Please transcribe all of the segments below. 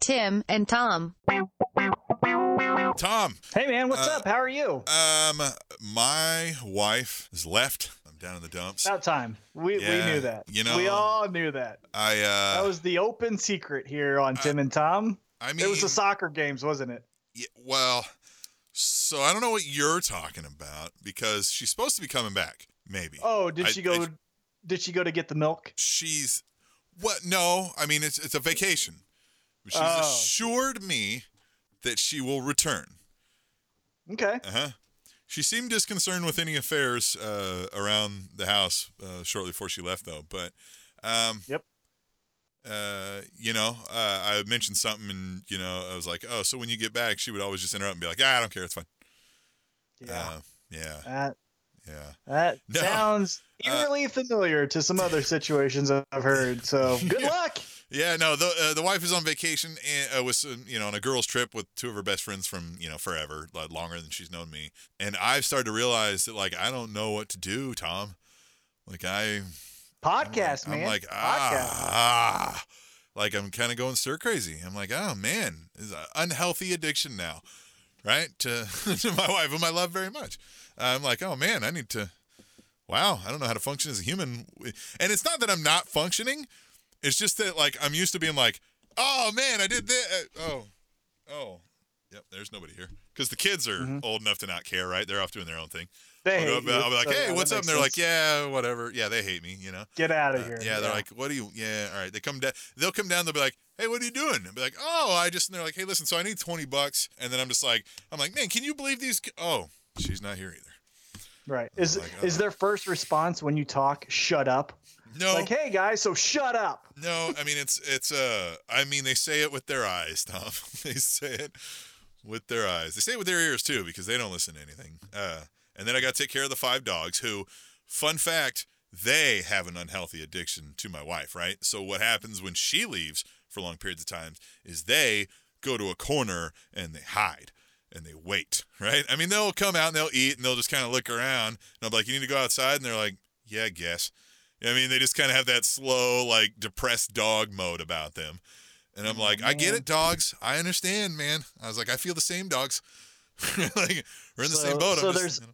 Tim and Tom. Tom, Hey man, what's Uh, up? How are you? um, my wife is left. I'm down in the dumps. About time. We we knew that. you know- we all knew that. I uh, That was the open secret here on Tim and Tom. I mean, it was the soccer games, wasn't it? yeah, well, so I don't know what you're talking about because she's supposed to be coming back. Maybe Oh, did I- she go? I- did she go to get the milk? she's what? No, I mean it's it's a vacation. She's Oh. assured me that she will return. Okay. Uh huh. She seemed disconcerted with any affairs uh, around the house uh, shortly before she left, though. But, um, Yep. Uh, you know, uh, I mentioned something, and you know, I was like, "Oh, so when you get back, she would always just interrupt and be like, ah, I don't care, it's fine." Yeah. Uh, yeah, that yeah. that No. sounds Uh, eerily familiar to some other situations I've heard. So good Yeah. luck. Yeah, no, the uh, the wife is on vacation and uh, with you know on a girls trip with two of her best friends from you know forever, like, longer than she's known me, and I've started to realize that like I don't know what to do, Tom. Like I Podcast, I'm like, man. I'm like Podcast. ah, like I'm kind of going stir crazy. I'm like, oh man, it's an unhealthy addiction now, right? To, to my wife, whom I love very much. I'm like, oh man, I need to. Wow, I don't know how to function as a human, and it's not that I'm not functioning. It's just that like I'm used to being like, oh man, I did this. Oh, oh, yep. There's nobody here because the kids are Mhm. old enough to not care, right? They're off doing their own thing. They I'll, hate go, you, I'll be like, so, hey, yeah, what's up? And they're like, yeah, whatever. Yeah, they hate me, you know. Get out Uh, of here. yeah, they're like, what do you? Yeah, all right. They come down. They'll come down. They'll be like, hey, what are you doing? I'll be like, oh, I just. And they're like, hey, listen. So I need twenty bucks. And then I'm just like, I'm like, man, can you believe these? Oh, she's not here either. right. Is like, is uh, their first response when you talk, shut up? No, Like, hey guys, so shut up. no. I mean, it's it's uh. I mean, they say it with their eyes, Tom. they say it with their eyes. They say it with their ears too because they don't listen to anything. Uh, and then I got to take care of the five dogs. Who, fun fact, they have an unhealthy addiction to my wife. Right. So what happens when she leaves for long periods of time is they go to a corner and they hide and they wait. Right. I mean, they'll come out and they'll eat and they'll just kind of look around. And I'm like, you need to go outside, and they're like, yeah, I guess. I mean, they just kind of have that slow, like depressed dog mode about them. And I'm oh, like, I get it, dogs. I understand, man. I was like, I feel the same, dogs. like we're in the So- same boat. so I'm just, there's- you know.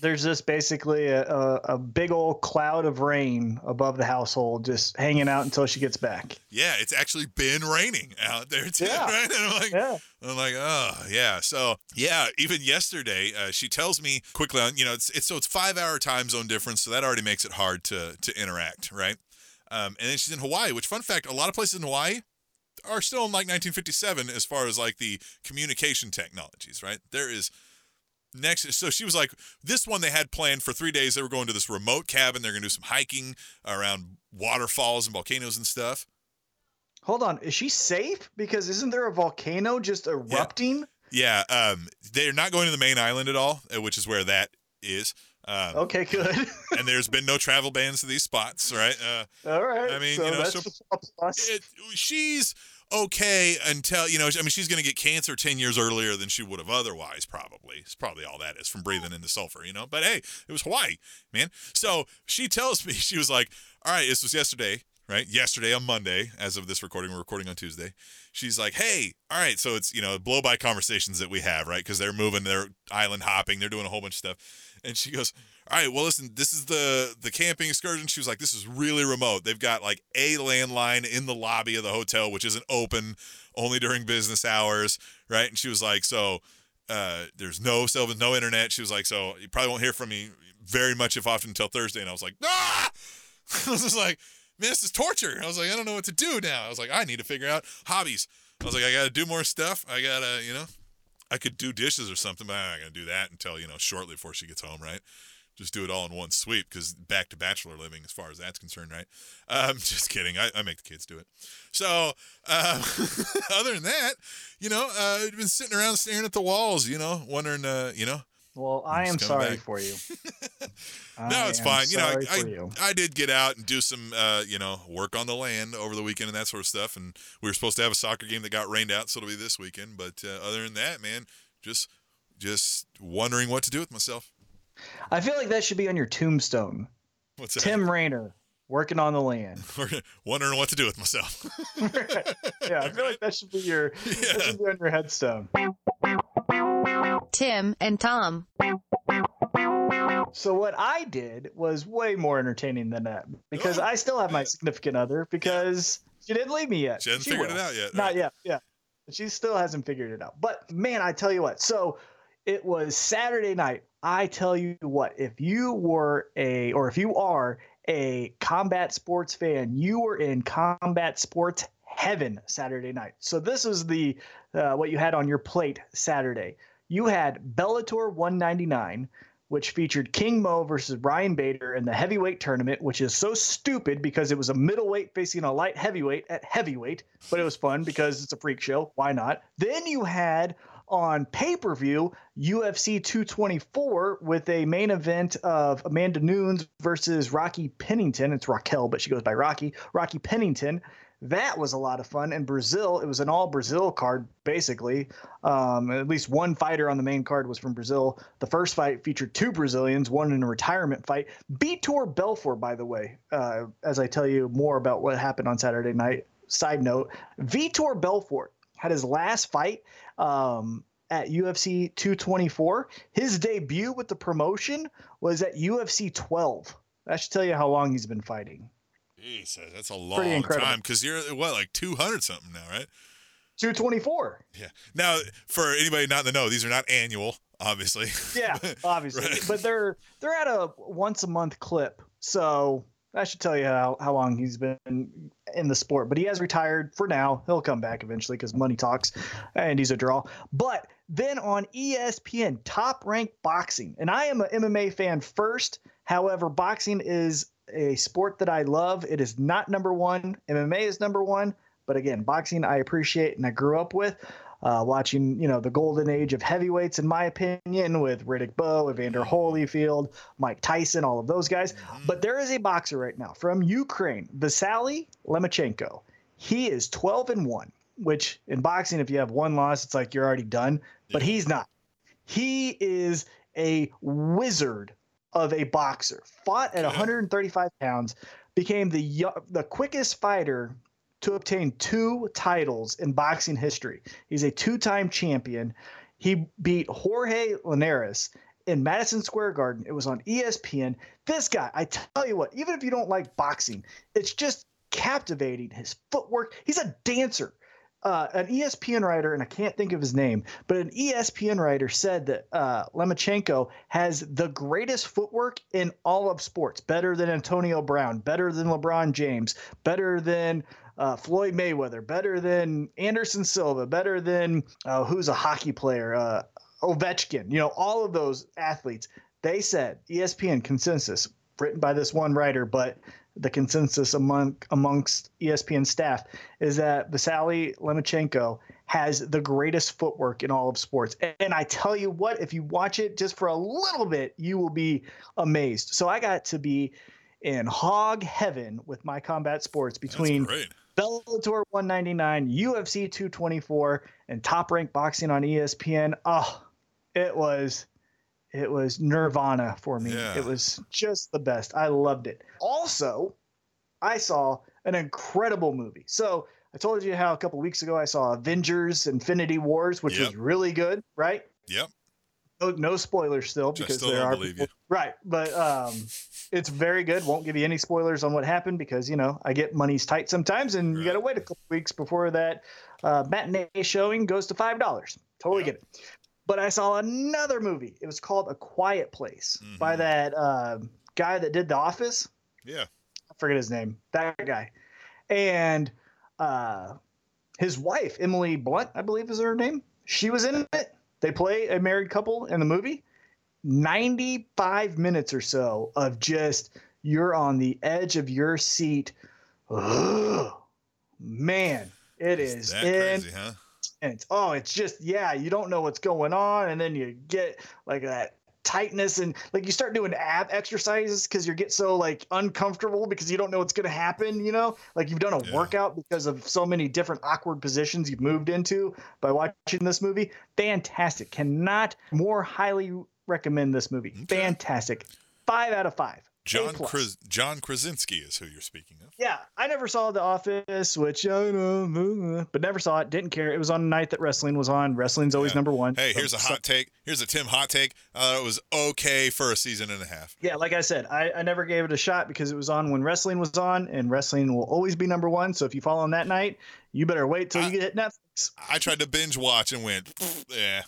There's just basically a, a, a big old cloud of rain above the household, just hanging out until she gets back. yeah, it's actually been raining out there too, Yeah. right? And I'm like, Yeah. I'm like, oh yeah. So yeah, even yesterday, uh, she tells me quickly on, you know, it's, it's so it's five hour time zone difference, so that already makes it hard to to interact, right? Um, and then she's in Hawaii, which fun fact, a lot of places in Hawaii are still in like 1957 as far as like the communication technologies, right? There is next so she was like this one they had planned for three days they were going to this remote cabin they're going to do some hiking around waterfalls and volcanoes and stuff Hold on. Is she safe? Because isn't there a volcano just erupting? Yeah, um, they're not going to the main island at all, uh, which is where that is. Um, Okay, good. and there's been no travel bans to these spots, right? Uh, All right. I mean, so you know, so- it, she's okay until you know. I mean, she's going to get cancer ten years earlier than she would have otherwise. Probably, it's probably all that is from breathing in the sulfur, you know. But hey, it was Hawaii, man. So she tells me she was like, "All right, this was yesterday." Right, yesterday on Monday, as of this recording, we're recording on Tuesday. She's like, "Hey, all right, so it's you know blow by conversations that we have, right? Because they're moving, they're island hopping, they're doing a whole bunch of stuff." And she goes, "All right, well, listen, this is the the camping excursion." She was like, "This is really remote. They've got like a landline in the lobby of the hotel, which isn't open, only during business hours, right?" And she was like, "So." Uh, there's no cell, no internet. She was like, so you probably won't hear from me very much, if often, until Thursday. And I was like, ah! I was just like, man, this is torture. I was like, I don't know what to do now. I was like, I need to figure out hobbies. I was like, I got to do more stuff. I got to, you know, I could do dishes or something, but I'm not to do that until, you know, shortly before she gets home, right? Just do it all in one sweep because back to bachelor living as far as that's concerned, right? Um, just kidding. I, I make the kids do it. So, uh, other than that, you know, uh, I've been sitting around staring at the walls, you know, wondering, uh, you know, well, I am sorry back. for you. no, it's fine. You know, sorry I, you. I, I did get out and do some, uh, you know, work on the land over the weekend and that sort of stuff. And we were supposed to have a soccer game that got rained out, so it'll be this weekend. But uh, other than that, man, just just wondering what to do with myself. I feel like that should be on your tombstone. What's that? Tim Rayner working on the land. Wondering what to do with myself. yeah, I feel like that should be your that should be on your headstone. Tim and Tom. So what I did was way more entertaining than that because oh. I still have my significant other because she didn't leave me yet. She hasn't figured will. it out yet. Not right? yet. Yeah. She still hasn't figured it out. But man, I tell you what. So it was Saturday night. I tell you what, if you were a or if you are a combat sports fan, you were in combat sports heaven Saturday night. So this is the uh, what you had on your plate Saturday. You had Bellator 199, which featured King Mo versus Ryan Bader in the heavyweight tournament, which is so stupid because it was a middleweight facing a light heavyweight at heavyweight, but it was fun because it's a freak show. Why not? Then you had on pay per view UFC 224 with a main event of Amanda Nunes versus Rocky Pennington. It's Raquel, but she goes by Rocky. Rocky Pennington. That was a lot of fun. In Brazil, it was an all Brazil card, basically. Um, at least one fighter on the main card was from Brazil. The first fight featured two Brazilians, one in a retirement fight. Vitor Belfort, by the way, uh, as I tell you more about what happened on Saturday night. Side note Vitor Belfort had his last fight um, at UFC 224. His debut with the promotion was at UFC 12. That should tell you how long he's been fighting. Jeez, that's a long time because you're what like 200 something now, right? 224. Yeah. Now, for anybody not in the know, these are not annual, obviously. Yeah, obviously, Right. but they're they're at a once a month clip, so that should tell you how, how long he's been in the sport. But he has retired for now. He'll come back eventually because money talks, and he's a draw. But then on ESPN, Top Rank Boxing, and I am an MMA fan first. However, boxing is a sport that I love. It is not number one. MMA is number one. But again, boxing I appreciate and I grew up with. Uh, watching, you know, the golden age of heavyweights, in my opinion, with Riddick Bowe, Evander Holyfield, Mike Tyson, all of those guys. But there is a boxer right now from Ukraine, Vasily Lomachenko. He is 12 and 1, which in boxing, if you have one loss, it's like you're already done. But he's not. He is a wizard of a boxer. Fought at 135 pounds, became the the quickest fighter to obtain two titles in boxing history. He's a two-time champion. He beat Jorge Linares in Madison Square Garden. It was on ESPN. This guy, I tell you what, even if you don't like boxing, it's just captivating. His footwork. He's a dancer. Uh, an ESPN writer, and I can't think of his name, but an ESPN writer said that uh, Lomachenko has the greatest footwork in all of sports, better than Antonio Brown, better than LeBron James, better than uh, Floyd Mayweather, better than Anderson Silva, better than uh, who's a hockey player, uh, Ovechkin. You know, all of those athletes. They said ESPN consensus written by this one writer, but the consensus among amongst ESPN staff is that Vasily Lomachenko has the greatest footwork in all of sports. And I tell you what, if you watch it just for a little bit, you will be amazed. So I got to be in hog heaven with my combat sports between. Bellator 199, UFC 224, and Top Rank Boxing on ESPN. Oh, ah, it was it was nirvana for me. Yeah. It was just the best. I loved it. Also, I saw an incredible movie. So I told you how a couple weeks ago I saw Avengers Infinity Wars, which Yep. was really good, right? Yep. No, no spoilers still because still there are believe people- right, but um, it's very good. Won't give you any spoilers on what happened because you know I get money's tight sometimes, and you got to wait a couple weeks before that uh, matinee showing goes to five dollars. Totally Yeah. get it. But I saw another movie. It was called A Quiet Place by Mhm. that uh, guy that did The Office. Yeah. I forget his name. That guy, and uh, his wife Emily Blunt, I believe is her name. She was in it. They play a married couple in the movie. 95 minutes or so of just you're on the edge of your seat. Ugh. Man, it Is is crazy, huh? And it's oh it's just yeah you don't know what's going on and then you get like that tightness and like you start doing ab exercises because you get so like uncomfortable because you don't know what's going to happen you know? Like you've done a Yeah. workout because of so many different awkward positions you've moved into by watching this movie. Fantastic. Cannot more highly recommend this movie. Okay. fantastic. Five out of five John. Kras- John Krasinski is who you're speaking of. Yeah, I never saw The Office, which I know, but never saw it. Didn't care. It was on a night that wrestling was on. Wrestling's always Yeah. number one. Hey, So- here's a so- hot take. Here's a Tim hot take. Uh, it was okay for a season and a half. Yeah, like I said, I, I never gave it a shot because it was on when wrestling was on, and wrestling will always be number one. So if you fall on that night, you better wait till I- you get Netflix. I tried to binge watch and went, yeah.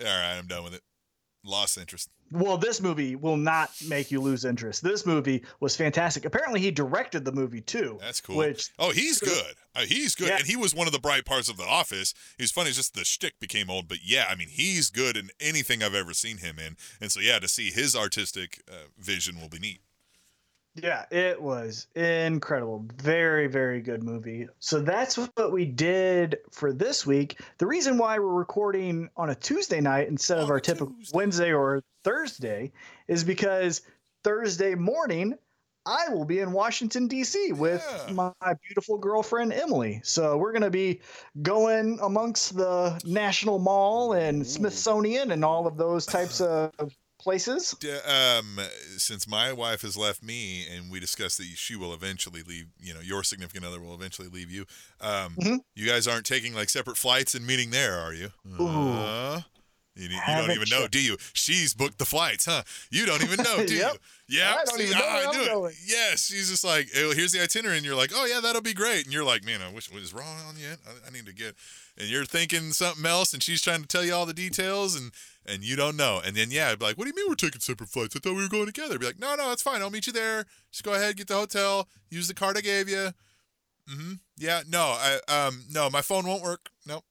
All right, I'm done with it. Lost interest. Well, this movie will not make you lose interest. This movie was fantastic. Apparently, he directed the movie too. That's cool. Which oh, he's good. Uh, he's good, Yeah. and he was one of the bright parts of The Office. He's funny, it's just the shtick became old, but yeah, I mean, he's good in anything I've ever seen him in, and so yeah, to see his artistic uh, vision will be neat. Yeah, it was incredible. Very, very good movie. So that's what we did for this week. The reason why we're recording on a Tuesday night instead of our typical. Wednesday or Thursday is because Thursday morning I will be in Washington D.C. with Yeah. my beautiful girlfriend Emily. So we're going to be going amongst the National Mall and. Smithsonian and all of those types of places. Um, since my wife has left me, and we discussed that she will eventually leave, you know, your significant other will eventually leave you. Um, Mhm. you guys aren't taking like separate flights and meeting there, are you? Ooh. Uh, you, you don't even know, do you? She's booked the flights, huh? You don't even know, do Yep. you? Yeah, I don't even know I'm knew it. Yes, she's just like, oh, here's the itinerary, and you're like, oh yeah, that'll be great, and you're like, man, I wish what is wrong on yet? I, I need to get, and you're thinking something else, and she's trying to tell you all the details, and and you don't know, and then yeah, I'd be like, what do you mean we're taking separate flights? I thought we were going together. I'd be like, no, no, it's fine. I'll meet you there. Just go ahead, get the hotel, use the card I gave you. Mm-hmm. Yeah, no, I um no, my phone won't work. Nope.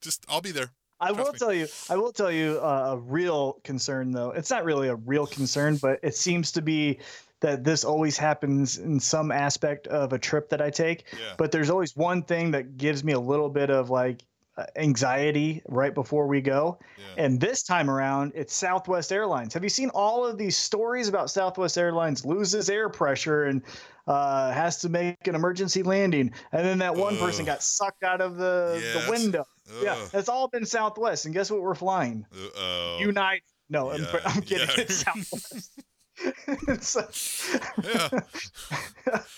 Just I'll be there. I Trust will me. tell you. I will tell you uh, a real concern, though. It's not really a real concern, but it seems to be that this always happens in some aspect of a trip that I take. Yeah. But there's always one thing that gives me a little bit of like uh, anxiety right before we go. Yeah. And this time around, it's Southwest Airlines. Have you seen all of these stories about Southwest Airlines loses air pressure and uh, has to make an emergency landing, and then that one person got sucked out of the, Yes. the window? Yeah, Ugh. that's all been Southwest. And guess what we're flying? Uh-oh. Unite. No, I'm, Yeah, I'm kidding. yeah. Southwest. so, Yeah.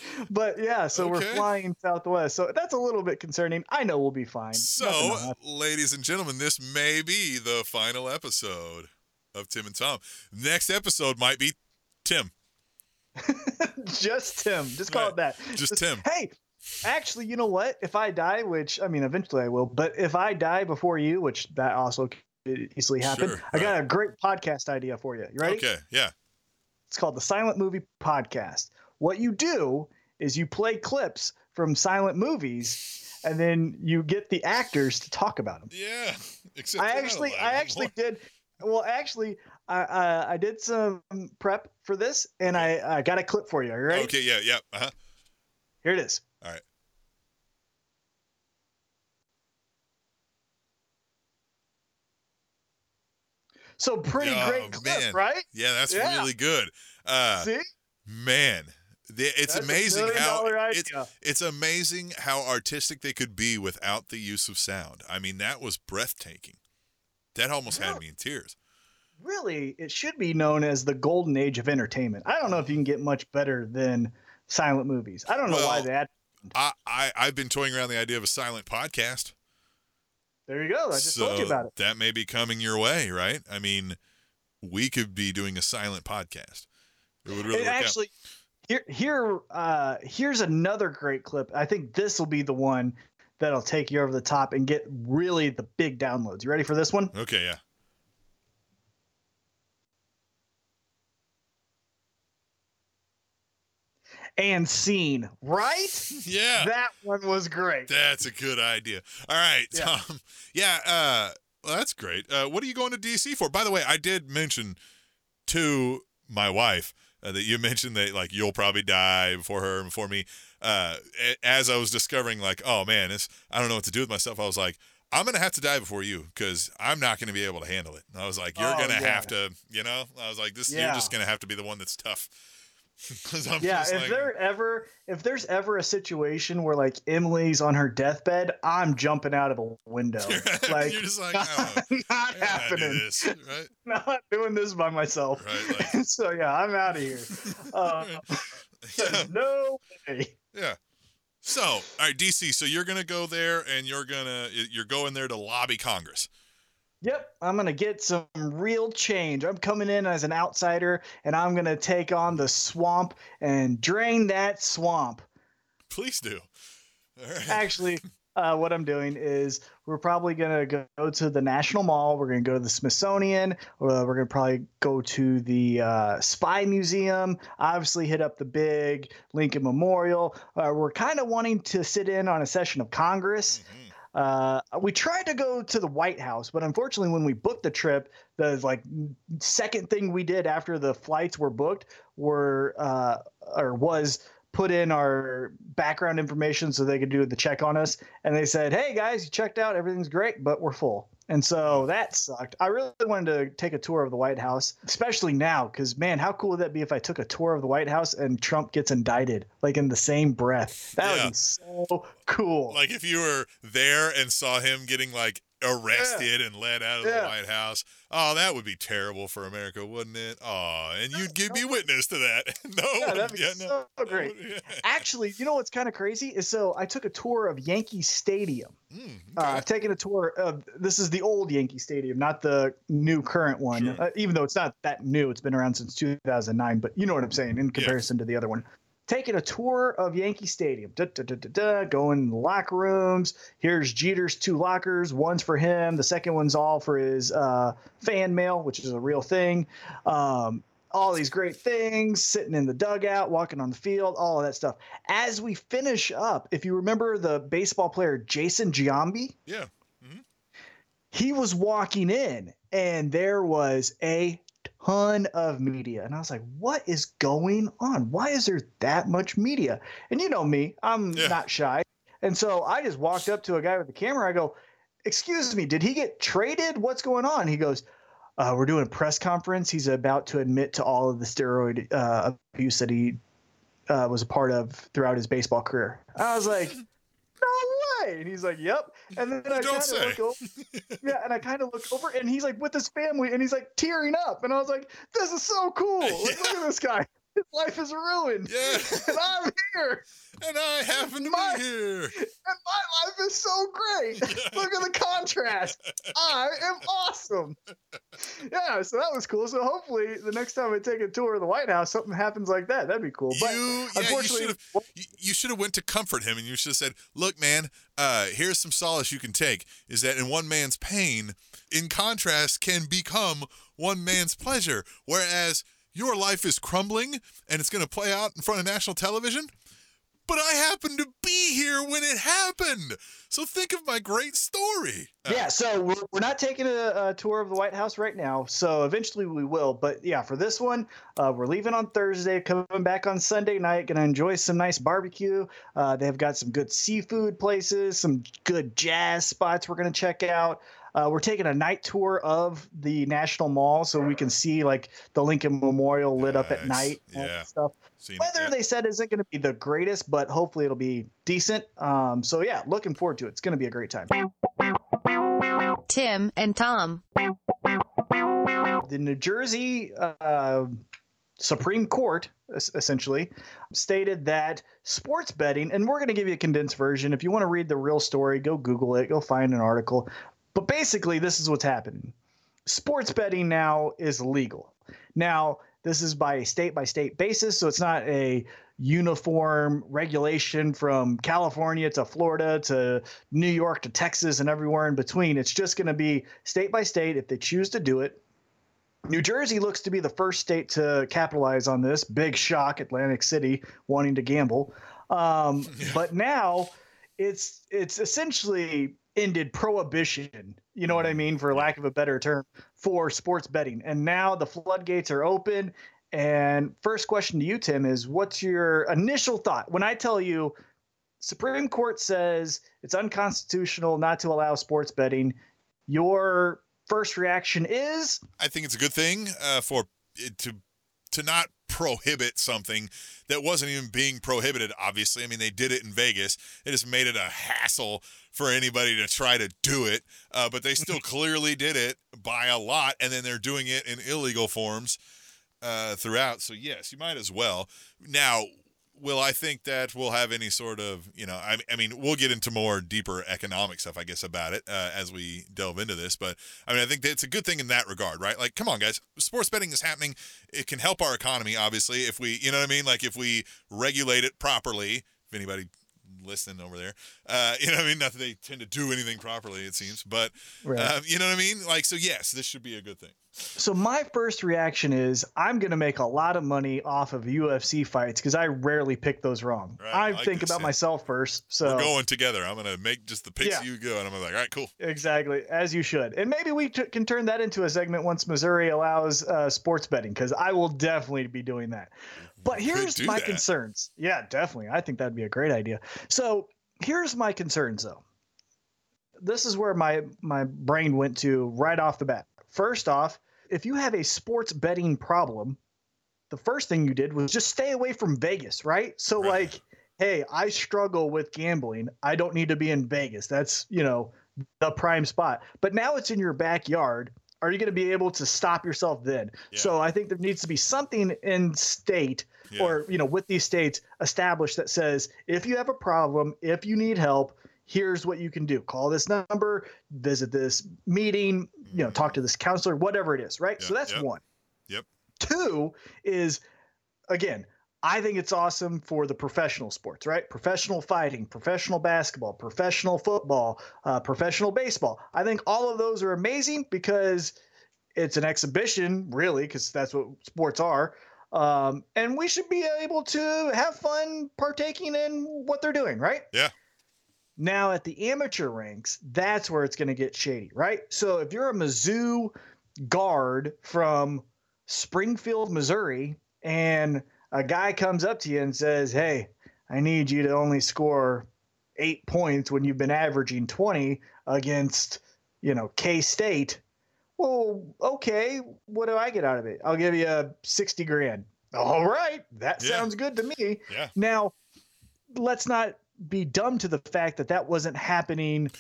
but yeah, so we're flying Southwest. So that's a little bit concerning. I know we'll be fine. So, ladies and gentlemen, this may be the final episode of Tim and Tom. Next episode might be Tim. just Tim. Just call Right. it that. Just Tim. Hey, actually, you know what? If I die, which I mean, eventually I will, but if I die before you, which that also could easily happen, Sure, I got a great podcast idea for you. You ready? Okay, yeah. It's called the Silent Movie Podcast. What you do is you play clips from silent movies, and then you get the actors to talk about them. Yeah. Except I actually, I actually did. Well, actually, I, I I did some prep for this, and I, I got a clip for you. Are you ready? Okay, yeah, yeah. Uh-huh. Here it is. All right. So pretty Oh, great clip, man. right? Yeah, that's Yeah. really good. Uh See, man, it's That's amazing how it's it's amazing how artistic they could be without the use of sound. I mean, that was breathtaking. That almost had me in tears. really, it should be known as the golden age of entertainment. I don't know if you can get much better than silent movies. I don't know why Well, they had. I, I I've been toying around the idea of a silent podcast. There you go. I just told you about it. That may be coming your way, right? I mean, we could be doing a silent podcast. It would really work actually, here, here, uh, here's another great clip. I think this will be the one that'll take you over the top and get really the big downloads. You ready for this one? Okay, yeah. And scene, right? Yeah. That one was great. That's a good idea. All right, Yeah. Tom. Yeah, uh, well, that's great. Uh, what are you going to DC for? By the way, I did mention to my wife uh, that you mentioned that like you'll probably die before her and before me. Uh, as I was discovering, like, oh man, it's I don't know what to do with myself. I was like, I'm gonna have to die before you because I'm not gonna be able to handle it. And I was like, you're Oh, gonna yeah. have to, you know. I was like, this, you're just gonna have to be the one that's tough. Yeah, if like, there ever if there's ever a situation where like Emily's on her deathbed, I'm jumping out of a window. Like you're just like, oh, not I gotta do happening. this, right? Not doing this by myself. Right, like- so yeah, I'm out of here. Uh, yeah, no way. yeah. So, all right, DC. So you're gonna go there, and you're gonna you're going there to lobby Congress. Yep, I'm gonna get some real change. I'm coming in as an outsider, and I'm gonna take on the swamp and drain that swamp. Please do. Right. Actually, uh, what I'm doing is we're probably gonna go to the National Mall. We're gonna go to the Smithsonian. Or we're gonna probably go to the uh, Spy Museum. Obviously, hit up the big Lincoln Memorial. Uh, we're kind of wanting to sit in on a session of Congress. Mhm. Uh, we tried to go to the White House, but unfortunately, when we booked the trip, the like second thing we did after the flights were booked were uh, or was put in our background information so they could do the check on us. And they said, "Hey guys, you checked out, everything's great, but we're full." And so that sucked. I really wanted to take a tour of the White House, especially now, because man, how cool would that be if I took a tour of the White House and Trump gets indicted, like in the same breath? That Yeah. would be so cool. Like if you were there and saw him getting like arrested and led out of the White House, oh, that would be terrible for America, wouldn't it? Oh, and you'd give me witness to that. no, Yeah, that'd be yeah, no, so great. yeah. Actually, you know what's kind of crazy is so I took a tour of Yankee Stadium. Mm, Uh. I've taken a tour of this is the old Yankee Stadium, not the new current one. Sure. Uh, even though it's not that new, it's been around since 2009. But you know what I'm saying in comparison to the other one. Taking a tour of Yankee Stadium, da, da, da, da, da, going in the locker rooms. Here's Jeter's two lockers. One's for him. The second one's all for his uh, fan mail, which is a real thing. Um, all these great things, sitting in the dugout, walking on the field, all of that stuff. As we finish up, if you remember the baseball player Jason Giambi, yeah. he was walking in and there was a ton of media. And i was like what is going on? Why is there that much media? And you know me i'm Yeah. not shy. And so i just walked up to a guy with the camera. I go excuse me did he get traded? What's going on? He goes uh, we're doing a press conference. He's about to admit to all of the steroid uh, abuse that he uh, was a part of throughout his baseball career. I was like no and he's like yep. And then i kind of look over yeah, and I kind of look over, and he's like with his family, and he's like tearing up, and I was like, "This is so cool! Like, Look at this guy. His life is ruined, Yeah. and I'm here, and I happen to My- be here. and my life is so great. Look at the contrast. I am awesome. Yeah, so that was cool. So hopefully, the next time I take a tour of the White House, something happens like that. That'd be cool. But you, yeah, unfortunately, you, you should have went to comfort him and you should have said, "Look, man, uh, here's some solace you can take. Is that in one man's pain, in contrast, can become one man's pleasure. Whereas your life is crumbling and it's going to play out in front of national television." But I happened to be here when it happened. So think of my great story. Yeah, so we're, we're not taking a, a tour of the White House right now. So eventually we will. But yeah, for this one, uh, we're leaving on Thursday, coming back on Sunday night. Going to enjoy some nice barbecue. Uh, they've got some good seafood places, some good jazz spots we're going to check out. Uh, we're taking a night tour of the National Mall so we can see like the Lincoln Memorial lit up at night and Yeah. stuff. seen it, Weather they said isn't going to be the greatest, but hopefully it'll be decent. Um, so yeah, looking forward to it. It's going to be a great time. Tim and Tom. the New Jersey uh, Supreme Court essentially stated that sports betting, and we're going to give you a condensed version. If you want to read the real story, go Google it. You'll find an article. But basically, this is what's happening. Sports betting now is legal. Now, this is by a state by state basis, so it's not a uniform regulation from California to Florida to New York to Texas and everywhere in between. It's just going to be state by state if they choose to do it. New Jersey looks to be the first state to capitalize on this. Big shock, Atlantic City wanting to gamble. Um, But now it's it's essentially ended prohibition. You know what I mean, for lack of a better term, for sports betting. And now the floodgates are open. And first question to you, Tim, is what's your initial thought when I tell you Supreme Court says it's unconstitutional not to allow sports betting? Your first reaction is I think it's a good thing uh, for it to to not prohibit something that wasn't even being prohibited, obviously. I mean, they did it in Vegas. It just made it a hassle for anybody to try to do it, uh, but they still clearly did it by a lot, and then they're doing it in illegal forms uh, throughout. So, yes, you might as well. Now, will I think that we'll have any sort of, you know, I, I mean, we'll get into more deeper economic stuff, I guess, about it uh, as we delve into this. But I mean, I think that it's a good thing in that regard, right? Like, come on, guys, sports betting is happening. It can help our economy, obviously, if we, you know what I mean? Like, if we regulate it properly, if anybody listening over there. Uh, you know what I mean? Not that they tend to do anything properly, it seems, but Right. uh, you know what I mean? Like, so yes, this should be a good thing. So my first reaction is I'm going to make a lot of money off of UFC fights because I rarely pick those wrong. Right, I I like think about myself first. So We're going together. I'm gonna make just the picks Yeah. you go, and I'm gonna be like, all right, cool. exactly as you should, and maybe we t- can turn that into a segment once Missouri allows uh, sports betting because I will definitely be doing that. But here's my that. concerns. Yeah, definitely. I think that'd be a great idea. So here's my concerns though. This is where my my brain went to right off the bat. First off, if you have a sports betting problem, the first thing you did was just stay away from Vegas, right? So Right. like, hey, I struggle with gambling. I don't need to be in Vegas. That's, you know, the prime spot. But now it's in your backyard. Are you going to be able to stop yourself then? Yeah. So I think there needs to be something in state Yeah. or you know with these states established that says if you have a problem if you need help here's what you can do call this number visit this meeting you know talk to mm-hmm. this counselor whatever it is right so that's one Yep. two is again i think it's awesome for the professional sports right professional fighting professional basketball professional football uh, professional baseball i think all of those are amazing because it's an exhibition really because that's what sports are um, and we should be able to have fun partaking in what they're doing, right? Yeah. Now at the amateur ranks, that's where it's going to get shady, right? So if you're a Mizzou guard from Springfield, Missouri, and a guy comes up to you and says, "Hey, I need you to only score eight points when you've been averaging 20 against, you know, K State." Well, okay, what do I get out of it? I'll give you a 60 grand. All right, that Yeah. sounds good to me. Yeah. Now, let's not be dumb to the fact that that wasn't happening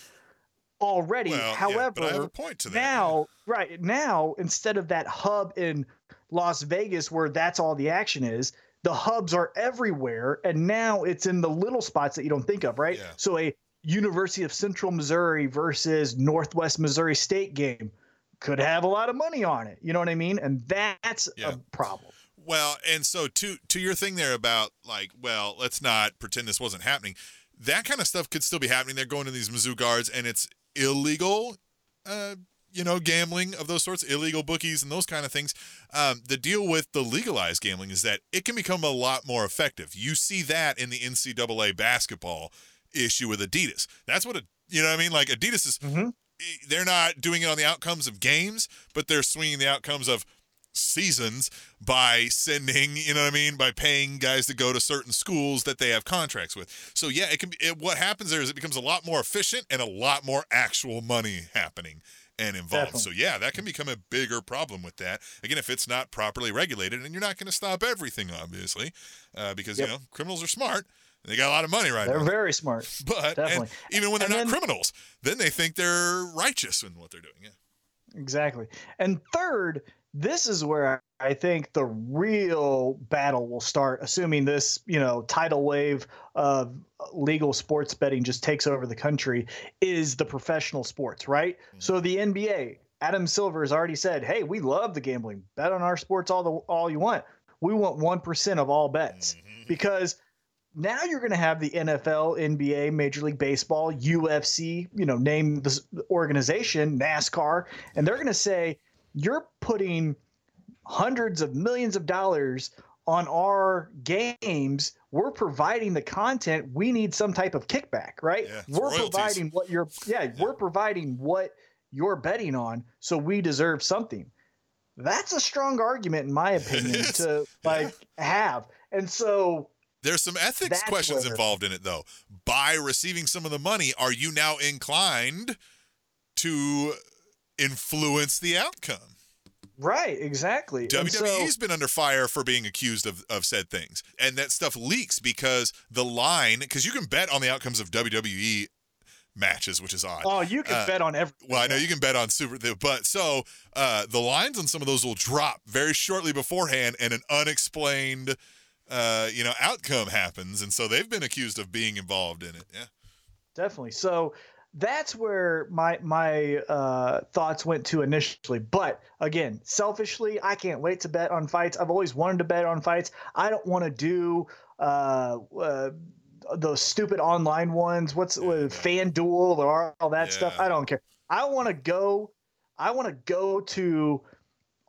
already. Well, yeah, However, but I have a point to that. now, right now, instead of that hub in Las Vegas where that's all the action is, the hubs are everywhere, and now it's in the little spots that you don't think of, right? Yeah. So a University of Central Missouri versus Northwest Missouri State game could have a lot of money on it. You know what I mean? And that's Yeah. a problem. Well, and so to to your thing there about like, well, let's not pretend this wasn't happening. That kind of stuff could still be happening. They're going to these Mizzou guards, and it's illegal. Uh, you know, gambling of those sorts, illegal bookies, and those kind of things. Um, the deal with the legalized gambling is that it can become a lot more effective. You see that in the NCAA basketball issue with Adidas. That's what a you know what I mean. Like Adidas is Mhm. they're not doing it on the outcomes of games, but they're swinging the outcomes of seasons by sending, you know what I mean, by paying guys to go to certain schools that they have contracts with. So yeah, it can be. It, what happens there is it becomes a lot more efficient and a lot more actual money happening and involved. So yeah, that can become a bigger problem with that. Again, if it's not properly regulated, and you're not going to stop everything, obviously, uh, because Yep. you know criminals are smart. They got a lot of money right They're now. very smart. But definitely. even when they're And not then- criminals, then they think they're righteous in what they're doing. Yeah. Exactly. And third, this is where I think the real battle will start, assuming this, you know, tidal wave of legal sports betting just takes over the country, is the professional sports, right? So the NBA, Adam Silver has already said, "Hey, we love the gambling. Bet on our sports all the all you want. We want one percent of all bets Mhm. because." Now you're going to have the NFL, NBA, Major League Baseball, UFC, you know, name the organization, NASCAR, and they're going to say, you're putting hundreds of millions of dollars on our games. We're providing the content. We need some type of kickback, right? Yeah, we're royalties. providing what you're, yeah, we're providing what you're betting on. So we deserve something. That's a strong argument, in my opinion, to like have. And so There's some ethics questions where- involved in it, though. By receiving some of the money, are you now inclined to influence the outcome? Right, exactly. WWE's so- been under fire for being accused of, of said things. And that stuff leaks because the line, because you can bet on the outcomes of WWE matches, which is odd. oh, you can uh, bet on everything. Well, I know you can bet on super, but so uh, the lines on some of those will drop very shortly beforehand, and an unexplained, uh, you know, outcome happens, and so they've been accused of being involved in it. Yeah, definitely. So that's where my my uh, thoughts went to initially. But again, selfishly, I can't wait to bet on fights. I've always wanted to bet on fights. I don't want to do uh, uh, those stupid online ones. What's with FanDuel or all that stuff? I don't care. I want to go. I want to go to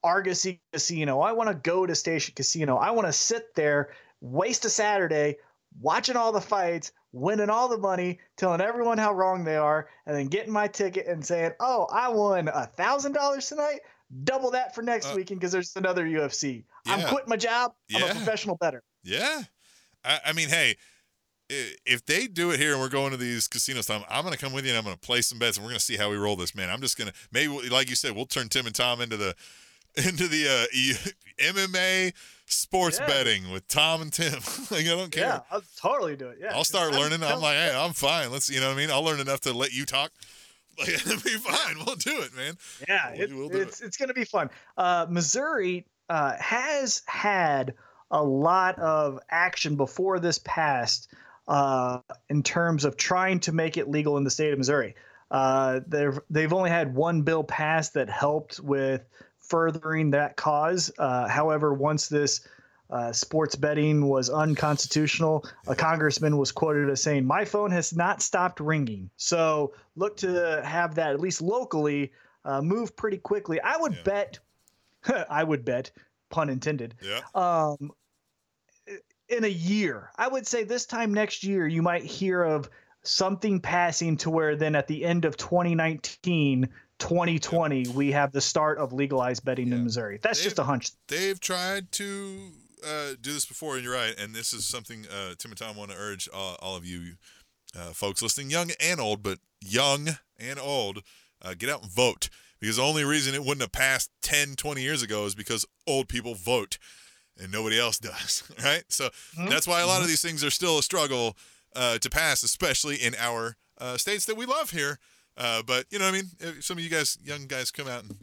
Argosy Casino. I want to go to Station Casino. I want to sit there, waste a Saturday watching all the fights, winning all the money, telling everyone how wrong they are, and then getting my ticket and saying, "Oh, I won a thousand dollars tonight. Double that for next Uh, weekend because there's another UFC. I'm quitting my job. I'm a professional bettor." yeah. I, I mean, hey. If they do it here and we're going to these casinos time, I'm going to come with you and I'm going to play some bets and we're going to see how we roll this, man. I'm just going to maybe, like you said, we'll turn Tim and Tom into the into the uh, E- MMA sports Yeah. betting with Tom and Tim. like I don't care. Yeah, I'll totally do it. Yeah, I'll start I'm learning. I'm like, hey, I'm fine. Let's, you know what I mean? I'll learn enough to let you talk. Like, it'll be fine. We'll do it, man. Yeah, We it, will do it's it's going to be fun. Uh, Missouri uh, has had a lot of action before this passed uh, in terms of trying to make it legal in the state of Missouri. Uh, they've they've only had one bill passed that helped with furthering that cause. Uh, however, once this uh, sports betting was unconstitutional. A congressman was quoted as saying, "My phone has not stopped ringing." So look to have that at least locally uh, move pretty quickly. I would Yeah. bet, I would bet, pun intended, Yeah. um, in a year. I would say this time next year, you might hear of something passing to where then at the end of 2019, 2020, we have the start of legalized betting Yeah. in Missouri. That's They've- just a hunch. They've tried to uh, do this before, and you're right. And this is something uh, Tim and Tom want to urge all, all of you uh, folks listening, young and old, but young and old, uh, get out and vote. Because the only reason it wouldn't have passed 10, 20 years ago is because old people vote and nobody else does, right? So Mhm. that's why a lot of these things are still a struggle uh, to pass, especially in our uh, states that we love here. Uh, but you know what I mean? Some of you guys, young guys, come out and,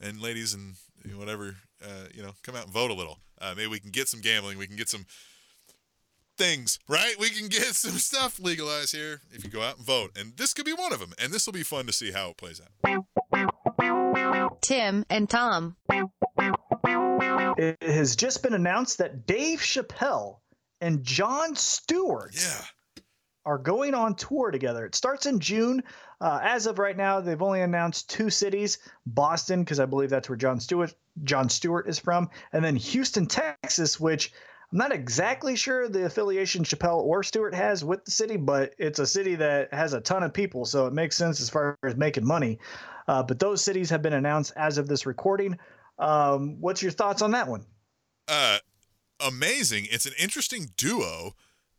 and ladies and whatever, uh, you know, come out and vote a little. Uh, maybe we can get some gambling. We can get some things, right? We can get some stuff legalized here if you go out and vote. And this could be one of them. And this will be fun to see how it plays out. Tim and Tom. It has just been announced that Dave Chappelle and Jon Stewart Yeah. Are going on tour together. It starts in June. Uh, as of right now, they've only announced two cities: Boston, because I believe that's where Jon Stewart Jon Stewart is from, and then Houston, Texas, which I'm not exactly sure the affiliation Chappelle or Stewart has with the city, but it's a city that has a ton of people, so it makes sense as far as making money. Uh, but those cities have been announced as of this recording. Um, what's your thoughts on that one? uh amazing it's an interesting duo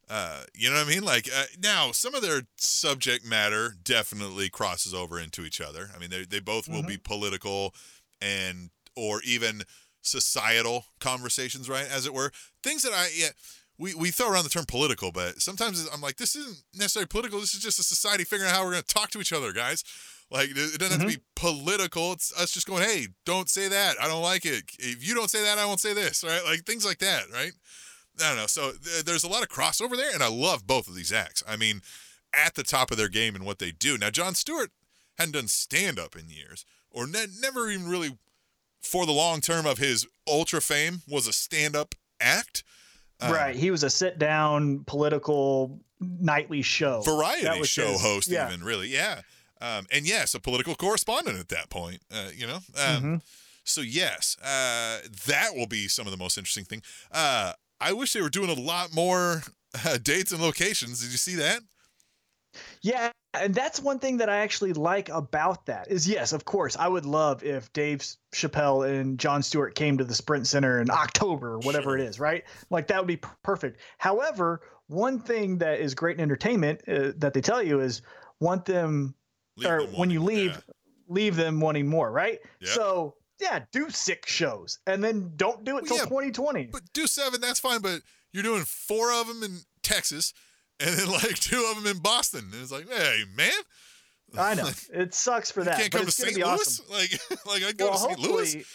uh you know what i mean like uh, now some of their subject matter definitely crosses over into each other i mean they, they both will be political and or even societal conversations right as it were things that i yeah we, we throw around the term political, but sometimes I'm like, this isn't necessarily political. This is just a society figuring out how we're going to talk to each other, guys. Like, it it doesn't have to be political. It's us just going, hey, don't say that. I don't like it. If you don't say that, I won't say this, right? Like, things like that, right? I don't know. So th- there's a lot of crossover there, and I love both of these acts. I mean, at the top of their game and what they do. Now, Jon Stewart hadn't done stand up in years, or ne- never even really, for the long term of his ultra fame, was a stand up act. Um, right, he was a sit-down political nightly show. Variety show his- host, yeah. even really, yeah. Um, and yes, a political correspondent at that point. Uh, you know, um, Mhm. so yes, uh, that will be some of the most interesting thing. Uh, I wish they were doing a lot more uh, dates and locations. Did you see that? Yeah, and that's one thing that I actually like about that is yes, of course, I would love if Dave Chappelle and Jon Stewart came to the Sprint Center in October, or whatever Sure. it is, right? Like that would be perfect. However, one thing that is great in entertainment uh, that they tell you is want them Leave or them when you leave, yeah. leave them wanting more, right? Yep. So yeah, do six shows and then don't do it till yeah, 2020. But do seven, that's fine. But you're doing four of them in Texas, and then like two of them in Boston. And it's like, hey, man, I know it sucks for that, can't but come to St. Louis. awesome. Like, like I'd go Well, to St. Louis.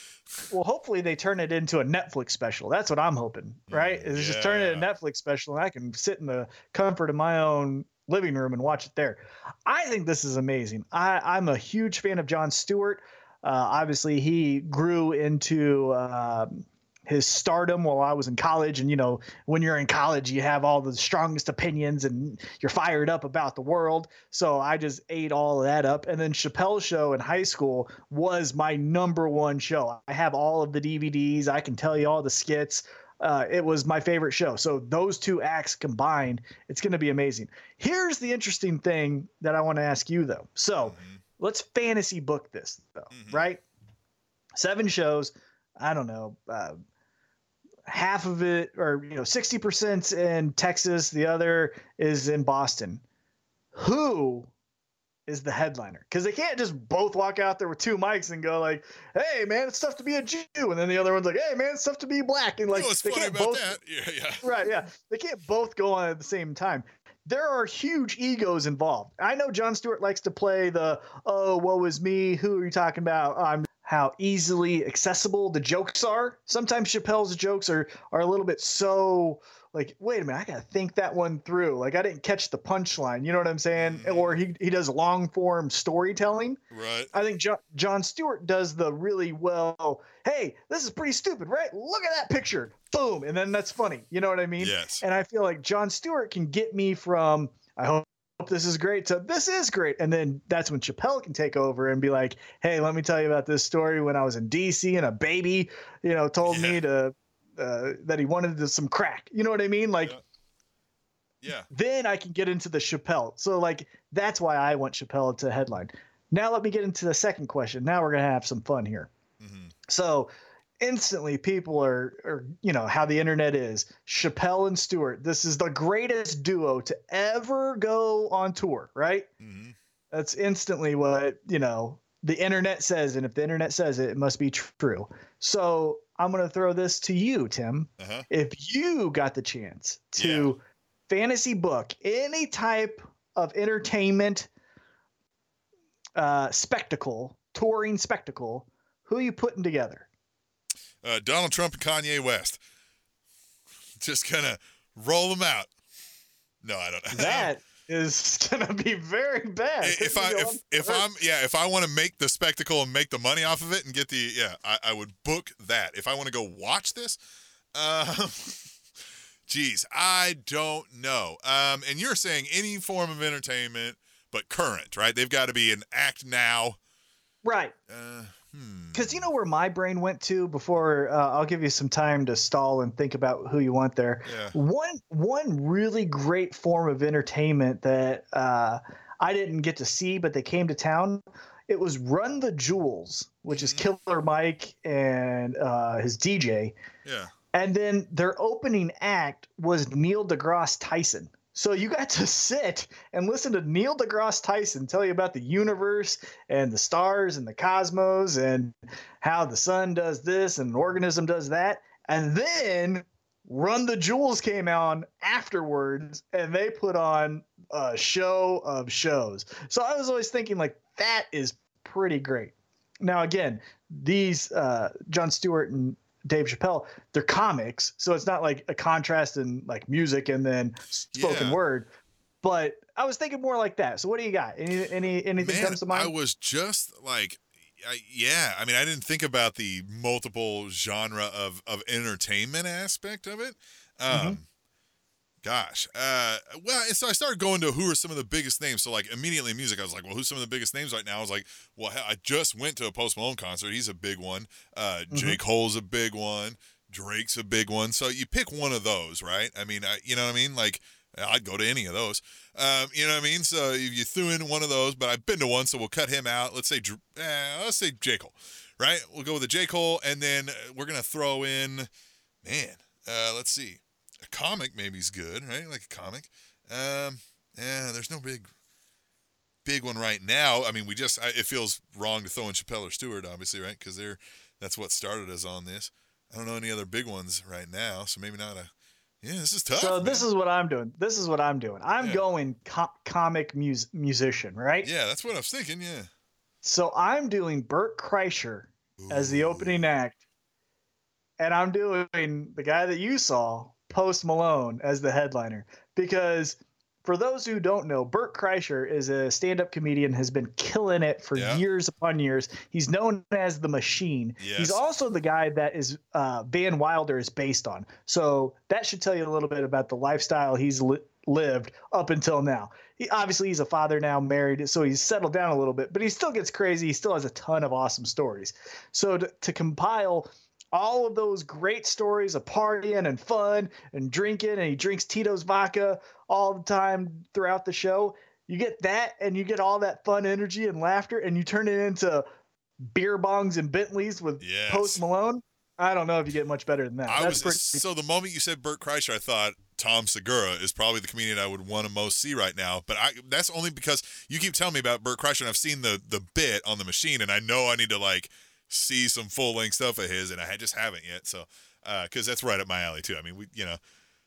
well, hopefully they turn it into a Netflix special. That's what I'm hoping, right? Is just turn it a. Netflix special, and I can sit in the comfort of my own living room and watch it there. I think this is amazing. I, I'm a huge fan of Jon Stewart. Uh, obviously, he grew into um his stardom while I was in college. And, you know, when you're in college, you have all the strongest opinions and you're fired up about the world. So I just ate all of that up. And then Chappelle's show in high school was my number one show. I have all of the DVDs, I can tell you all the skits. Uh, it was my favorite show. So those two acts combined, it's going to be amazing. Here's the interesting thing that I want to ask you, though. So Mhm. Let's fantasy book this, though, Mhm. right? Seven shows. I don't know. Uh, half of it, or you know, sixty percent in Texas. The other is in Boston. Who is the headliner? Because they can't just both walk out there with two mics and go like, "Hey, man, it's tough to be a Jew," and then the other one's like, "Hey, man, it's tough to be black," and You like know they funny can't about both that? Yeah, yeah. right yeah they can't both go on at the same time there are huge egos involved. I know jon stewart likes to play the oh woe is me who are you talking about? I'm how easily accessible the jokes are. Sometimes chappelle's jokes are are a little bit so like wait a minute i gotta think that one through like i didn't catch the punchline you know what i'm saying Mhm. or he, he does long form storytelling Right. I think Jon, Jon Stewart does the really well. Hey, this is pretty stupid, right? Look at that picture. Boom. And then that's funny. You know what I mean? Yes. And I feel like Jon Stewart can get me from, I hope this is great, So this is great. And then that's when Chappelle can take over and be like, hey, let me tell you about this story when I was in DC and a baby, you know, told Yeah. me to, uh, that he wanted to, some crack. You know what I mean? Like, Yeah. Yeah. then I can get into the Chappelle. So like that's why I want Chappelle to headline. Now let me get into the second question. Now we're gonna have some fun here. hmm So instantly people are are you know how the internet is. Chappelle and Stewart. This is the greatest duo to ever go on tour, right? hmm That's instantly what, you know, the internet says and if the internet says it, it must be true. So I'm going to throw this to you, Tim Uh huh. if you got the chance to fantasy book any type of entertainment uh, spectacle, touring spectacle, who are you putting together? Uh, Donald Trump and Kanye West. Just going to roll them out. No, I don't. That is gonna be very bad. if I if if I'm yeah if I want to make the spectacle and make the money off of it and get the yeah I, I would book that. If I want to go watch this um geez I don't know. Um and you're saying any form of entertainment but current right? They've got to be an act now. Right, uh because you know where my brain went to before. Uh, I'll give you some time to stall and think about who you want there. yeah One one really great form of entertainment that uh, I didn't get to see, but they came to town. It was Run the Jewels, which is Mhm. Killer Mike and uh, his DJ, yeah and then their opening act was Neil deGrasse Tyson. So you got to sit and listen to Neil deGrasse Tyson tell you about the universe and the stars and the cosmos and how the sun does this and an organism does that. And then Run the Jewels came on afterwards and they put on a show of shows. So I was always thinking like that is pretty great. Now again, these uh, Jon Stewart and Dave Chappelle, they're comics, so it's not like a contrast in like music and then spoken Yeah. word. But I was thinking more like that. So what do you got? Any any anything Man, comes to mind? I was just like, I, yeah. I mean, I didn't think about the multiple genre of of entertainment aspect of it. Um, Mhm. Gosh, uh, well, and so I started going to who are some of the biggest names. So like immediately music, I was like, well, who's some of the biggest names right now? I was like, well, I just went to a Post Malone concert. He's a big one. Uh, Mm-hmm. J Cole's a big one. Drake's a big one. So you pick one of those, right? I mean, I, you know what I mean? Like, I'd go to any of those. Um, you know what I mean? So if you threw in one of those, but I've been to one, so we'll cut him out. Let's say, eh, let's say J Cole, right? We'll go with the J Cole, and then we're gonna throw in, man. Uh, let's see, comic maybe is good, right? Like a comic. Um, yeah, there's no big. big one right now. I mean, we just I, it feels wrong to throw in Chappelle or Stewart, obviously, right? Because they're that's what started us on this. I don't know any other big ones right now, so maybe not a. Yeah, this is tough. So man. this is what I'm doing. This is what I'm doing. I'm Yeah. going co- comic mus- musician, right? yeah, that's what I was thinking. Yeah, So I'm doing Bert Kreischer as the opening act, and I'm doing the guy that you saw, Post Malone, as the headliner. Because for those who don't know, Bert Kreischer is a stand-up comedian, has been killing it for Yeah. years upon years. He's known as the Machine. Yes. He's also the guy that is uh, Van Wilder is based on. So that should tell you a little bit about the lifestyle he's li- lived up until now. He obviously he's a father now, married, so he's settled down a little bit, but he still gets crazy. He still has a ton of awesome stories. So to, to compile all of those great stories of partying and fun and drinking, and he drinks Tito's vodka all the time throughout the show. You get that, and you get all that fun energy and laughter, and you turn it into beer bongs and Bentleys with Yes. Post Malone. I don't know if you get much better than that. I That's was pretty- so the moment you said Bert Kreischer, I thought Tom Segura is probably the comedian I would want to most see right now. But I that's only because you keep telling me about Bert Kreischer, and I've seen the the bit on the machine, and I know I need to like see some full length stuff of his, and I just haven't yet. So because that's right up my alley too. I mean, we you know,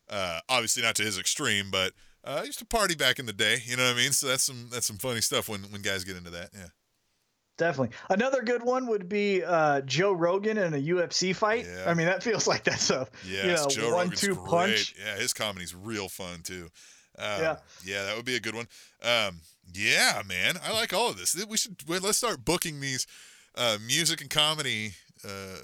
uh, obviously not to his extreme, but uh, I used to party back in the day. You know what I mean? So that's some that's some funny stuff when when guys get into that. Yeah. definitely another good one would be uh, Joe Rogan in a UFC fight. Yeah. I mean, that feels like that's a Yes, you know, Joe one Rogan's two great. punch. Yeah, his comedy's real fun too. Um, Yeah. yeah, that would be a good one. Um, yeah, man, I like all of this. We should let's start booking these uh, music and comedy uh,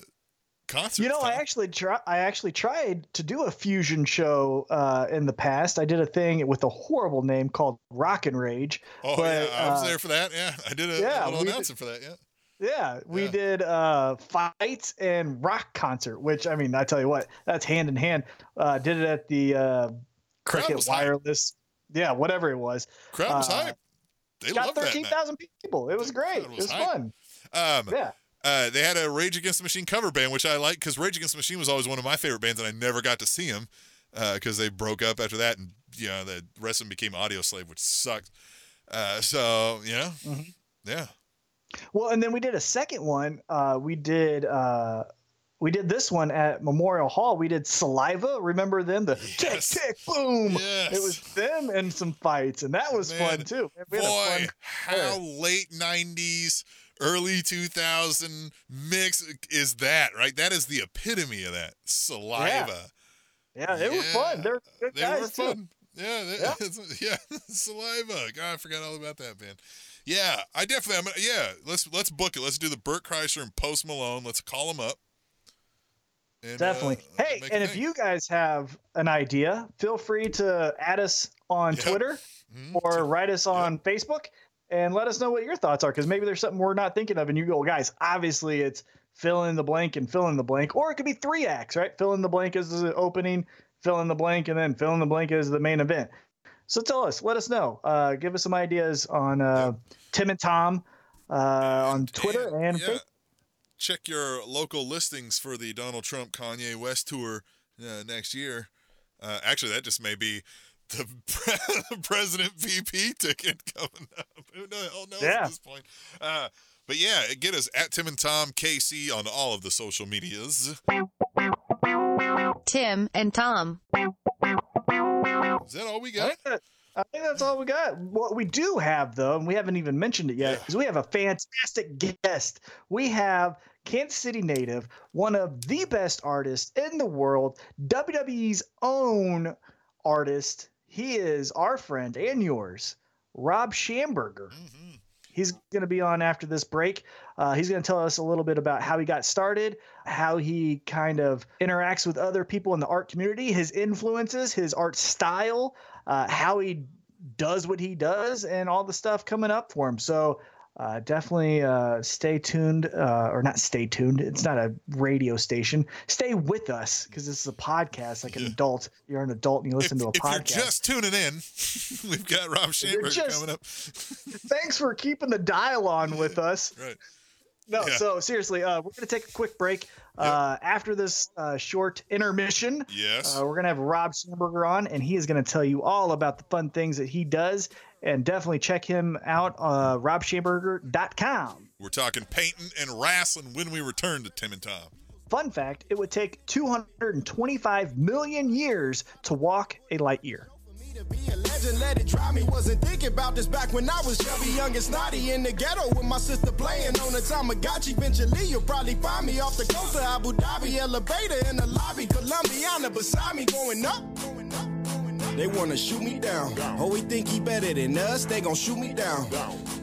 concerts. You know, I actually try, I actually tried to do a fusion show uh, in the past. I did a thing with a horrible name called Rock and Rage. oh but, yeah, I was uh, there for that. Yeah, I did a, yeah, little announcement for that. Yeah, Yeah, we Yeah. did uh, fights and rock concert, which I mean, I tell you what, that's hand in hand. Uh, did it at the uh, Cricket was hype. Wireless, yeah, whatever it was. crowd was Uh, hype. They Got thirteen night. people. It was great. crowd It was was hype. fun. Um, Yeah. uh, they had a Rage Against the Machine cover band, which I like because Rage Against the Machine was always one of my favorite bands, and I never got to see them because they broke up after that, and you know the rest of them became Audioslave, which sucked. Uh, so you know, Mhm. yeah, Well, and then we did a second one. Uh, we did uh, we did this one at Memorial Hall. We did Saliva. Remember them? The Yes. tick tick boom. yes. It was them and some fights, and that was Man, fun too. We had a boy, fun- how late '90s, early 2000 mix is that? Right, that is the epitome of that saliva. yeah, it was fun. They're good They guys were too. fun. Yeah, they, Yeah. yeah, saliva. God, I forgot all about that band. Yeah, I definitely. I'm, yeah, let's let's book it. Let's do the Bert Kreischer and Post Malone. Let's call them up. And, Definitely. uh, hey, and if you guys have an idea, feel free to add us on Yeah. Twitter Mhm. or write us on Facebook and let us know what your thoughts are because maybe there's something we're not thinking of and you go guys obviously it's fill in the blank and fill in the blank or it could be three acts right fill in the blank as the opening fill in the blank and then fill in the blank as the main event so tell us let us know uh, give us some ideas on uh, tim and tom uh, on twitter and, yeah, Facebook. check your local listings for the Donald Trump Kanye West tour uh, next year. Uh, actually, that just may be the pre- president VP ticket coming up. Who the hell knows Yeah. at this point? Uh, but yeah, get us at Tim and Tom KC on all of the social medias. Tim and Tom. Is that all we got? I think that's all we got. What we do have, though, and we haven't even mentioned it yet, Yeah. is we have a fantastic guest. We have Kansas City native, one of the best artists in the world, WWE's own artist. He is our friend and yours, Rob Schamberger. hmm He's going to be on after this break. Uh, he's going to tell us a little bit about how he got started, how he kind of interacts with other people in the art community, his influences, his art style, uh, how he does what he does, and all the stuff coming up for him. So uh, definitely uh, stay tuned, uh, or not stay tuned. It's not a radio station. Stay with us because this is a podcast, like an Yeah. adult. You're an adult and you If, listen to a if you're podcast. just tuning in, we've got Rob you're just- coming up. Thanks for keeping the dial on with us. Right. No, Yeah. so seriously, uh, we're gonna take a quick break. Uh, after this uh, short intermission, Yes. uh, we're gonna have Rob Schamberger on, and he is gonna tell you all about the fun things that he does and definitely check him out, uh, robschamberger.com. We're talking painting and wrestling when we return to Tim and Tom. Fun fact it would take 225 million years to walk a light year. Be a legend, let it drive me. Wasn't thinking about this back when I was chubby, young and snotty in the ghetto with my sister playing on the Tamagotchi. Eventually, you'll probably find me off the coast of Abu Dhabi, elevator in the lobby, Colombiana beside me going up. They wanna shoot me down. Oh, we think he better than us, they gon' shoot me down.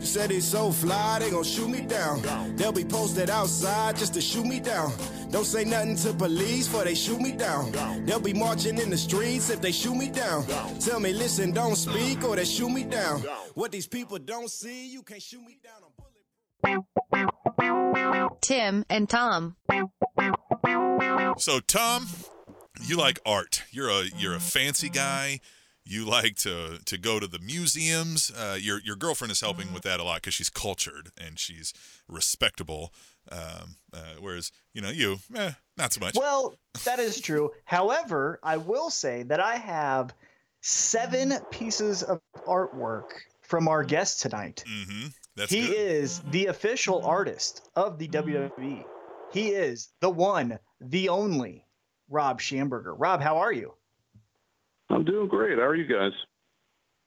Said he's so fly, they gon' shoot me down. They'll be posted outside just to shoot me down. Don't say nothing to police for they shoot me down. They'll be marching in the streets if they shoot me down. Tell me, listen, don't speak or they shoot me down. What these people don't see, you can't shoot me down. I'm bulletproof. Tim and Tom. So Tom, you like art. You're a you're a fancy guy. You like to to go to the museums. Uh, your your girlfriend is helping with that a lot because she's cultured and she's respectable. Um, uh, whereas you know you, eh, not so much. Well, that is true. However, I will say that I have seven pieces of artwork from our guest tonight. Mm-hmm. That's he good. is the official artist of the WWE. He is the one, the only Rob Schamberger. Rob, how are you? I'm doing great. How are you guys?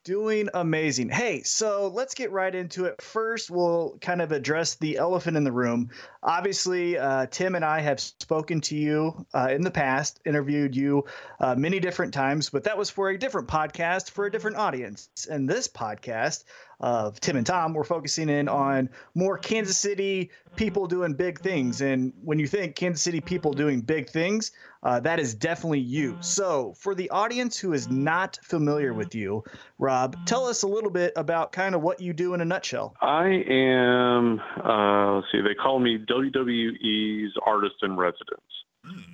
Doing amazing. Hey, so let's get right into it. First, we'll kind of address the elephant in the room. Obviously, uh, Tim and I have spoken to you uh, in the past, interviewed you uh, many different times, but that was for a different podcast for a different audience. And this podcast of Tim and Tom, we're focusing in on more Kansas City people doing big things. And when you think Kansas City people doing big things, uh, that is definitely you. So, for the audience who is not familiar with you, Rob, tell us a little bit about kind of what you do in a nutshell. I am, uh, let's see, they call me WWE's artist in residence.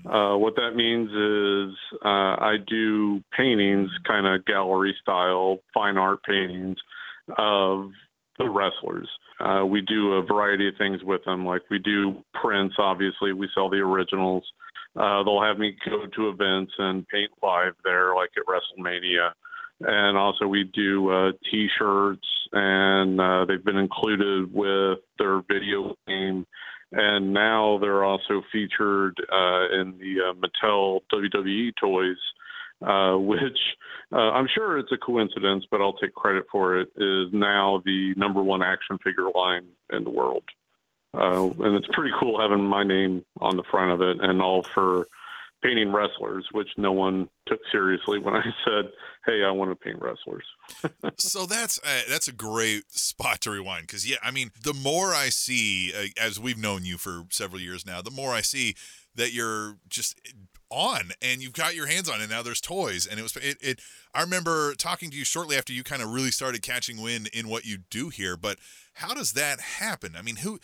Uh, what that means is uh, I do paintings, kind of gallery style, fine art paintings of the wrestlers. Uh, we do a variety of things with them. Like we do prints, obviously, we sell the originals. Uh, they'll have me go to events and paint live there, like at WrestleMania. And also, we do uh, T-shirts, and uh, they've been included with their video game. And now they're also featured uh, in the uh, Mattel WWE toys, uh, which uh, I'm sure it's a coincidence, but I'll take credit for it. Is now the number one action figure line in the world. Uh, and it's pretty cool having my name on the front of it and all for painting wrestlers, which no one took seriously when I said, "Hey, I want to paint wrestlers." so that's uh, that's a great spot to rewind because yeah, I mean, the more I see, uh, as we've known you for several years now, the more I see that you're just on and you've got your hands on it now there's toys. And it was it, it i remember talking to you shortly after you kind of really started catching wind in what you do here but how does that happen? I mean who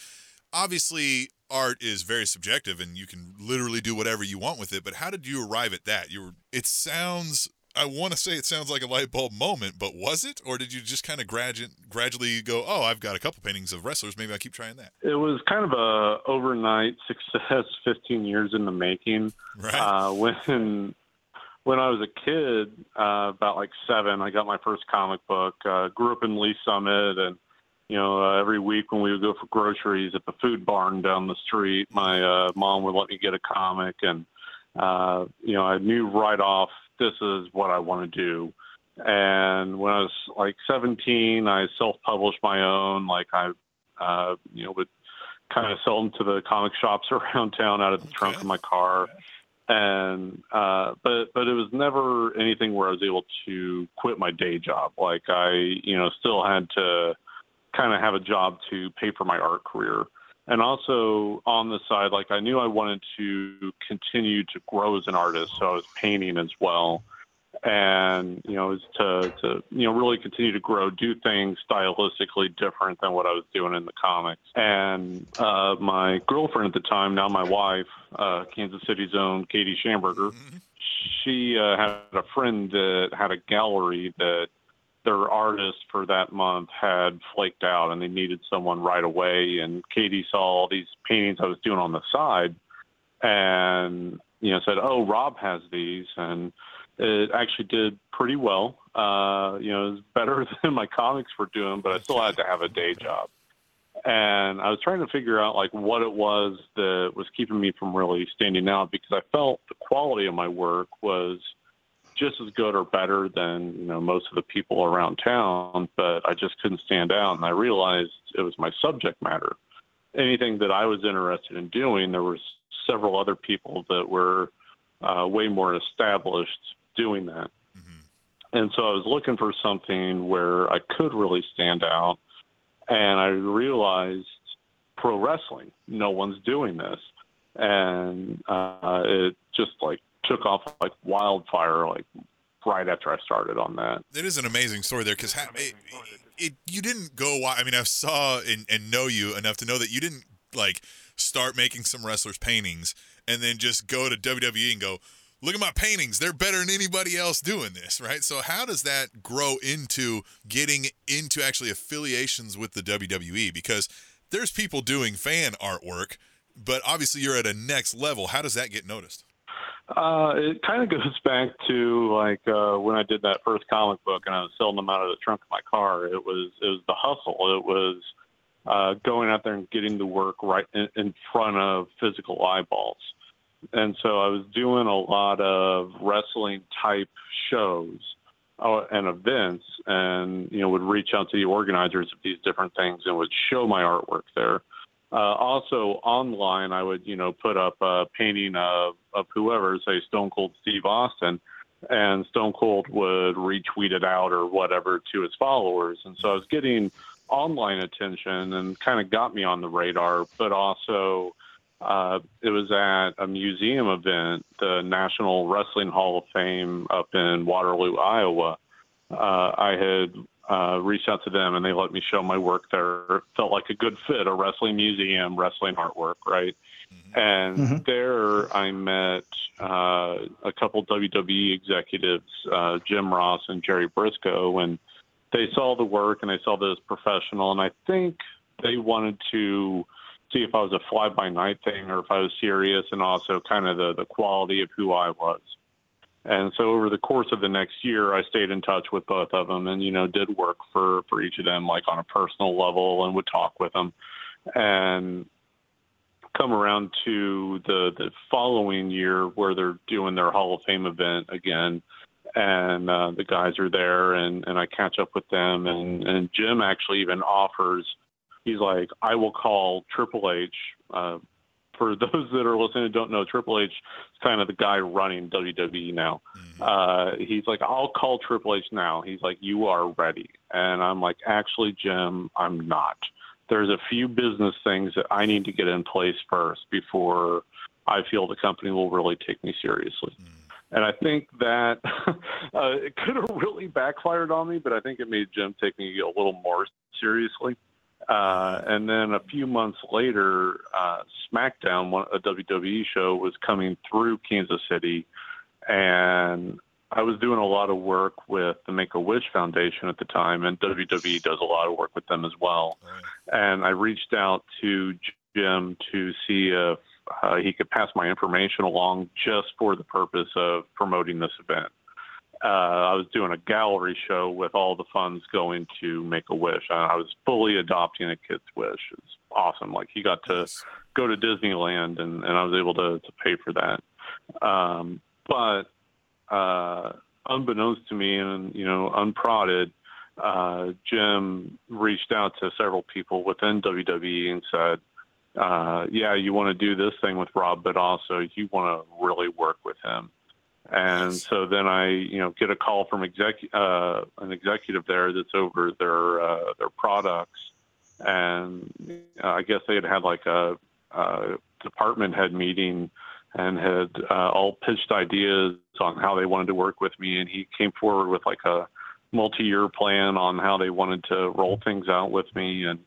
obviously art is very subjective and you can literally do whatever you want with it but how did you arrive at that? You were it sounds i want to say it sounds like a light bulb moment but was it or did you just kind of gradu- gradually go oh i've got a couple paintings of wrestlers maybe i keep trying that It was kind of a overnight success, 15 years in the making. right Uh, when when I was a kid, uh, about like seven, I got my first comic book. Uh, grew up in Lee Summit, and you know, uh, every week when we would go for groceries at the food barn down the street, my uh, mom would let me get a comic, and uh, you know, I knew right off this is what I want to do. And when I was like 17, I self-published my own. Like I, uh, you know, would kind of sell them to the comic shops around town out of the trunk of my car and uh but but it was never anything where I was able to quit my day job. Like I, you know, still had to kind of have a job to pay for my art career. And also on the side, like I knew I wanted to continue to grow as an artist, so I was painting as well. And you know, was to to you know really continue to grow, do things stylistically different than what I was doing in the comics. And uh, my girlfriend at the time, now my wife, uh, Kansas City's own Katie Schamberger, she uh, had a friend that had a gallery that their artist for that month had flaked out and they needed someone right away. And Katie saw all these paintings I was doing on the side and, you know, said, Oh, Rob has these. And it actually did pretty well. Uh, you know, it was better than my comics were doing, but I still had to have a day job. And I was trying to figure out like what it was that was keeping me from really standing out because I felt the quality of my work was just as good or better than you know most of the people around town, but I just couldn't stand out. And I realized it was my subject matter. Anything that I was interested in doing, there were several other people that were uh, way more established doing that. Mm-hmm. And so I was looking for something where I could really stand out. And I realized pro wrestling, no one's doing this. And uh, it just like took off like wildfire, like right after I started on that. It is an amazing story there because it, it, you didn't go. I mean, I saw and, and know you enough to know that you didn't like start making some wrestlers paintings and then just go to WWE and go, look at my paintings. They're better than anybody else doing this, right? So how does that grow into getting into actually affiliations with the WWE? Because there's people doing fan artwork, but obviously you're at a next level. How does that get noticed? Uh, it kind of goes back to like uh, when I did that first comic book and I was selling them out of the trunk of my car. It was it was the hustle. It was uh, going out there and getting the work right in, in front of physical eyeballs and so I was doing a lot of wrestling type shows uh, and events, and you know would reach out to the organizers of these different things and would show my artwork there. Uh, also online, I would you know put up a painting of of whoever, say Stone Cold Steve Austin, and Stone Cold would retweet it out or whatever to his followers, and so I was getting online attention and kind of got me on the radar, but also uh, it was at a museum event, the National Wrestling Hall of Fame up in Waterloo, Iowa. Uh, I had uh, reached out to them and they let me show my work there. It felt like a good fit, a wrestling museum, wrestling artwork, right? Mm-hmm. And mm-hmm. there I met uh, a couple WWE executives, uh, Jim Ross and Jerry Brisco, and they saw the work and they saw that as professional. And I think they wanted to see if I was a fly by night thing or if I was serious, and also kind of the the quality of who I was. And so over the course of the next year, I stayed in touch with both of them, and you know did work for for each of them like on a personal level, and would talk with them, and come around to the the following year where they're doing their Hall of Fame event again and uh, the guys are there and, and I catch up with them and, and Jim actually even offers he's like, I will call Triple H. Uh, for those that are listening and don't know, Triple H is kind of the guy running WWE now. Mm-hmm. Uh, he's like, I'll call Triple H now. He's like, you are ready. And I'm like, actually, Jim, I'm not. There's a few business things that I need to get in place first before I feel the company will really take me seriously. Mm-hmm. And I think that uh, it could have really backfired on me, but I think it made Jim take me a little more seriously. Uh, and then a few months later, uh, SmackDown, one, a WWE show, was coming through Kansas City, and I was doing a lot of work with the Make a Wish Foundation at the time, and WWE does a lot of work with them as well. Right. And I reached out to Jim to see if uh, he could pass my information along just for the purpose of promoting this event uh, I was doing a gallery show with all the funds going to Make a Wish. I was fully adopting a kid's wish. It's awesome. Like he got to go to Disneyland, and, and I was able to to pay for that. Um, but uh, unbeknownst to me, and you know, unprodded, uh, Jim reached out to several people within WWE and said. Uh, yeah, you want to do this thing with Rob, but also you want to really work with him. And so then I, you know, get a call from exec, uh, an executive there that's over their uh, their products, and uh, I guess they had had like a, a department head meeting and had uh, all pitched ideas on how they wanted to work with me, and he came forward with like a multi-year plan on how they wanted to roll things out with me, and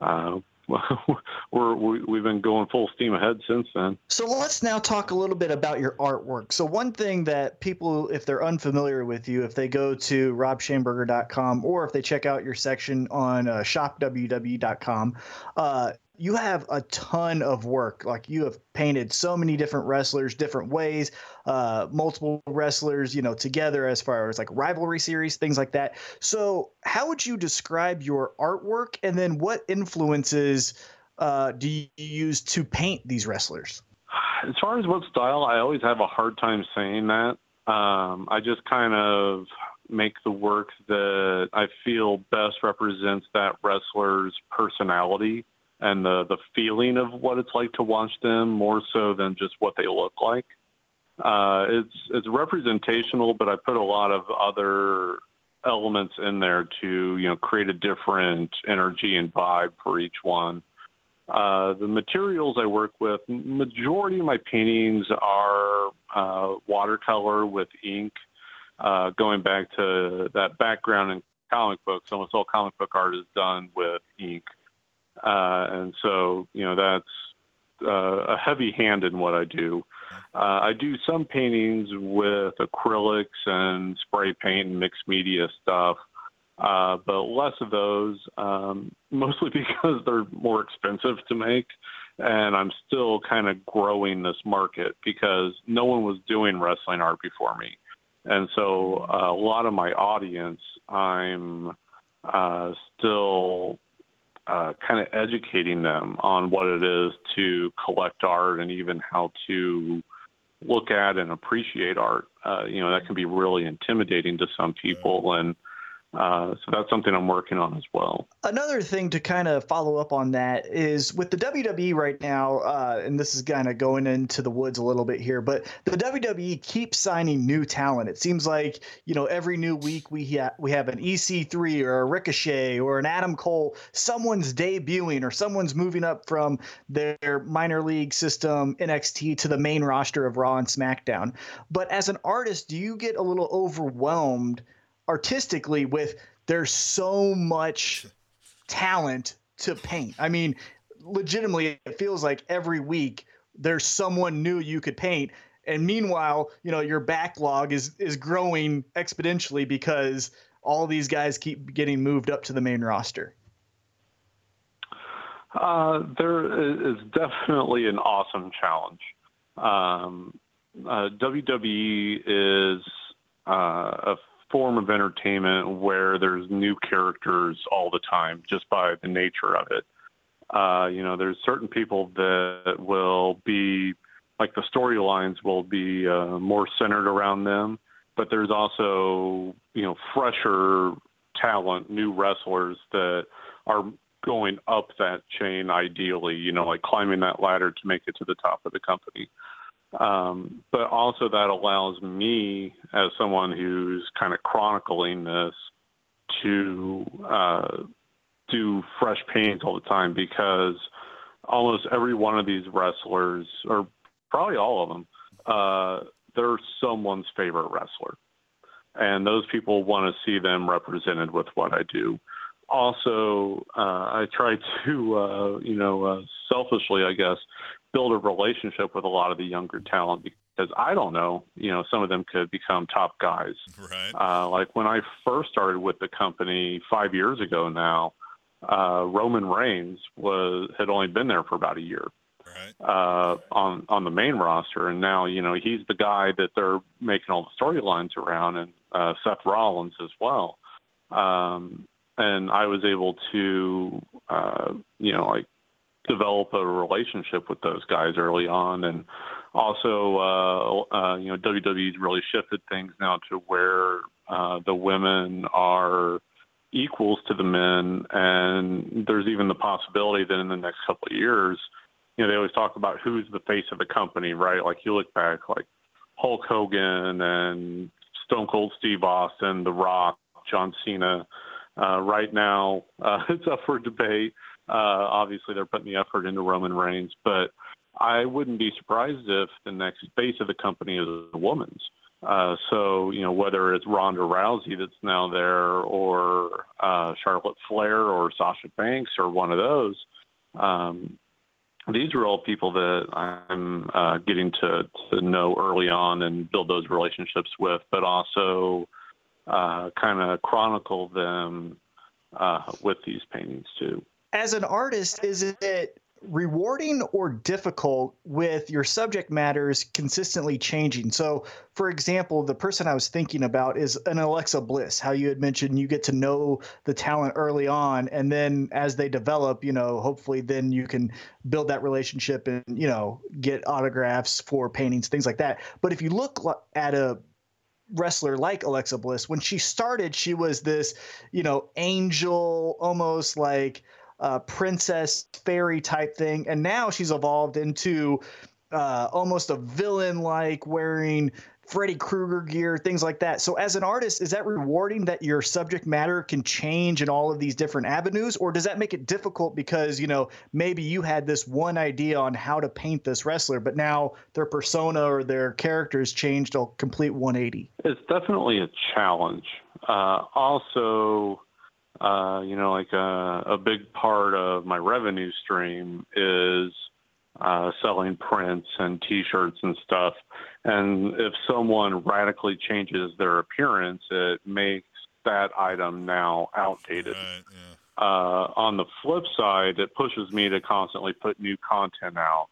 uh, we're we've been going full steam ahead since then. So let's now talk a little bit about your artwork. So one thing that people, if they're unfamiliar with you, if they go to robschamberger.com or if they check out your section on uh, shopww.com, uh, you have a ton of work. Like you have painted so many different wrestlers, different ways, uh, multiple wrestlers, you know, together as far as like rivalry series, things like that. So, how would you describe your artwork, and then what influences uh, do you use to paint these wrestlers? As far as what style, I always have a hard time saying that. Um, I just kind of make the work that I feel best represents that wrestler's personality and the the feeling of what it's like to watch them more so than just what they look like. Uh, it's it's representational, but I put a lot of other elements in there to you know create a different energy and vibe for each one. Uh, the materials I work with, majority of my paintings are uh, watercolor with ink. Uh, going back to that background in comic books, almost all comic book art is done with ink. Uh, and so, you know, that's uh, a heavy hand in what I do. Uh, I do some paintings with acrylics and spray paint and mixed media stuff, uh, but less of those, um, mostly because they're more expensive to make. And I'm still kind of growing this market because no one was doing wrestling art before me. And so uh, a lot of my audience, I'm uh, still uh, kind of educating them on what it is to collect art and even how to look at and appreciate art. Uh, you know, that can be really intimidating to some people. And uh, so that's something I'm working on as well. Another thing to kind of follow up on that is with the WWE right now, uh, and this is kind of going into the woods a little bit here, but the WWE keeps signing new talent. It seems like you know every new week we ha- we have an EC3 or a Ricochet or an Adam Cole. Someone's debuting or someone's moving up from their minor league system NXT to the main roster of Raw and SmackDown. But as an artist, do you get a little overwhelmed? Artistically with there's so much talent to paint. I mean, legitimately, it feels like every week there's someone new you could paint. And meanwhile, you know, your backlog is is growing exponentially because all these guys keep getting moved up to the main roster. Uh, there is definitely an awesome challenge. Um, uh, WWE is uh, a form of entertainment where there's new characters all the time just by the nature of it. Uh, you know, there's certain people that will be like the storylines will be uh, more centered around them, but there's also you know fresher talent, new wrestlers that are going up that chain ideally, you know, like climbing that ladder to make it to the top of the company. Um, but also that allows me, as someone who's kind of chronicling this, to uh, do fresh paintings all the time because almost every one of these wrestlers, or probably all of them, uh, they're someone's favorite wrestler. And those people want to see them represented with what I do. Also, uh, I try to, uh, you know, uh, selfishly, I guess, build a relationship with a lot of the younger talent because I don't know, you know, some of them could become top guys. Right. Uh, like when I first started with the company five years ago now, uh, Roman Reigns was had only been there for about a year. Right. Uh, on on the main roster, and now you know he's the guy that they're making all the storylines around, and uh, Seth Rollins as well. Um, and I was able to, uh, you know, like develop a relationship with those guys early on, and also, uh, uh, you know, WWE's really shifted things now to where uh, the women are equals to the men, and there's even the possibility that in the next couple of years, you know, they always talk about who's the face of the company, right? Like you look back, like Hulk Hogan and Stone Cold Steve Austin, The Rock, John Cena. Uh, right now, uh, it's up for debate uh, obviously, they're putting the effort into Roman Reigns, but I wouldn't be surprised if the next face of the company is a woman's. Uh, so, you know, whether it's Ronda Rousey that's now there or uh, Charlotte Flair or Sasha Banks or one of those, um, these are all people that I'm uh, getting to, to know early on and build those relationships with, but also uh, kind of chronicle them uh, with these paintings too as an artist, is it rewarding or difficult with your subject matters consistently changing? So, for example, the person I was thinking about is an Alexa Bliss. How you had mentioned you get to know the talent early on, and then as they develop, you know, hopefully then you can build that relationship and you know get autographs for paintings, things like that. But if you look at a wrestler like Alexa Bliss, when she started, she was this, you know, angel, almost like uh, princess fairy type thing, and now she's evolved into uh, almost a villain like wearing Freddy Krueger gear, things like that. So, as an artist, is that rewarding that your subject matter can change in all of these different avenues, or does that make it difficult because you know maybe you had this one idea on how to paint this wrestler, but now their persona or their character has changed a complete 180? It's definitely a challenge. Uh, also, uh, you know, like a, uh, a big part of my revenue stream is uh, selling prints and T-shirts and stuff. And if someone radically changes their appearance, it makes that item now outdated. Right, yeah. uh, on the flip side, it pushes me to constantly put new content out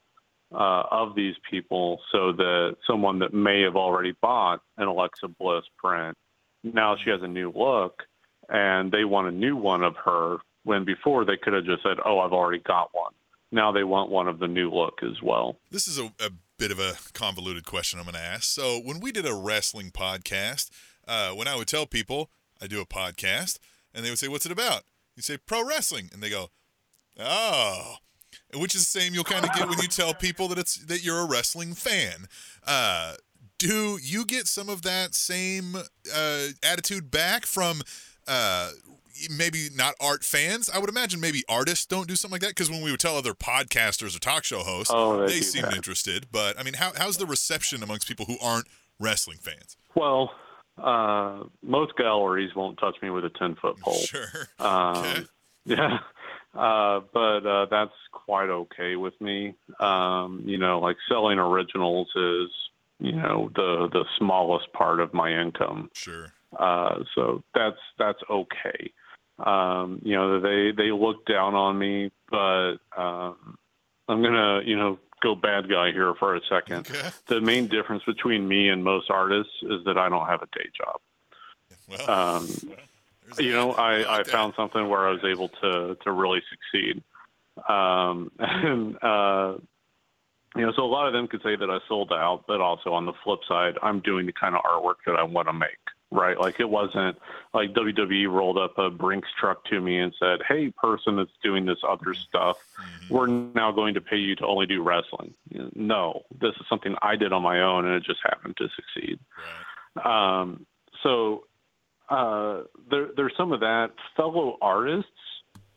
uh, of these people so that someone that may have already bought an Alexa Bliss print, now she has a new look and they want a new one of her when before they could have just said, "Oh, I've already got one." Now they want one of the new look as well. This is a, a bit of a convoluted question I'm going to ask. So when we did a wrestling podcast, uh, when I would tell people I do a podcast, and they would say, "What's it about?" You say pro wrestling, and they go, "Oh." Which is the same you'll kind of get when you tell people that it's that you're a wrestling fan. Uh, do you get some of that same uh, attitude back from uh, maybe not art fans. I would imagine maybe artists don't do something like that because when we would tell other podcasters or talk show hosts, oh, they, they seemed that. interested. But I mean, how, how's the reception amongst people who aren't wrestling fans? Well, uh, most galleries won't touch me with a ten foot pole. Sure. Um, okay. Yeah. Uh, but uh, that's quite okay with me. Um, you know, like selling originals is, you know, the the smallest part of my income. Sure. Uh, so that's that's okay. Um, you know, they they look down on me, but um, I'm gonna you know go bad guy here for a second. Okay. The main difference between me and most artists is that I don't have a day job. Well, Um, you know, I, I that. found something where I was able to to really succeed. Um, and uh, you know, so a lot of them could say that I sold out, but also on the flip side, I'm doing the kind of artwork that I want to make. Right, like it wasn't like WWE rolled up a Brinks truck to me and said, "Hey, person that's doing this other stuff, Mm-hmm. we're now going to pay you to only do wrestling." No, this is something I did on my own, and it just happened to succeed. Right. Um, so uh, there, there's some of that. Fellow artists,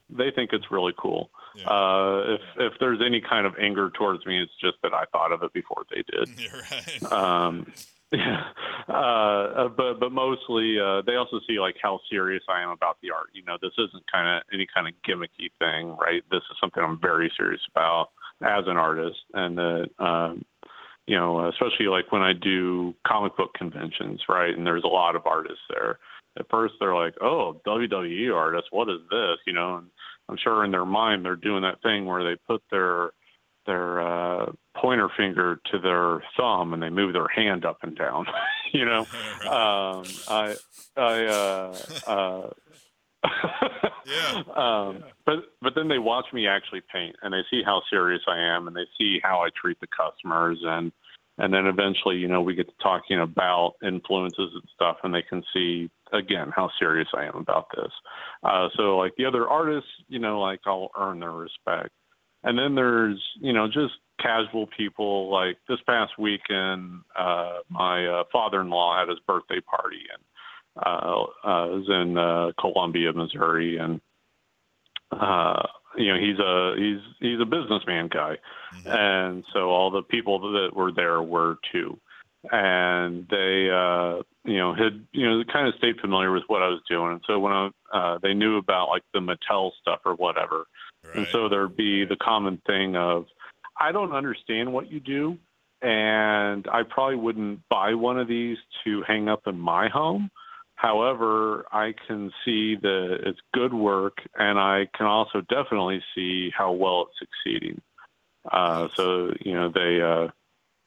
they think it's really cool. Yeah. Uh, if if there's any kind of anger towards me, it's just that I thought of it before they did. Right. Um, yeah, uh, but but mostly uh, they also see like how serious I am about the art. You know, this isn't kind of any kind of gimmicky thing, right? This is something I'm very serious about as an artist, and that um, you know, especially like when I do comic book conventions, right? And there's a lot of artists there. At first, they're like, "Oh, WWE artists, what is this?" You know, and I'm sure in their mind they're doing that thing where they put their their uh, pointer finger to their thumb and they move their hand up and down. you know, um, I I uh, uh, Yeah. um, but but then they watch me actually paint and they see how serious I am and they see how I treat the customers and and then eventually you know we get to talking about influences and stuff and they can see again how serious I am about this. Uh, so like the other artists, you know, like I'll earn their respect. And then there's you know just casual people like this past weekend, uh, my uh, father-in-law had his birthday party and uh, uh, was in uh, Columbia, Missouri, and uh, you know he's a he's he's a businessman guy, and so all the people that were there were too, and they uh, you know had you know kind of stayed familiar with what I was doing, and so when I, uh, they knew about like the Mattel stuff or whatever, and so there'd be the common thing of I don't understand what you do. And I probably wouldn't buy one of these to hang up in my home. However, I can see that it's good work, and I can also definitely see how well it's succeeding. Uh, so you know they uh,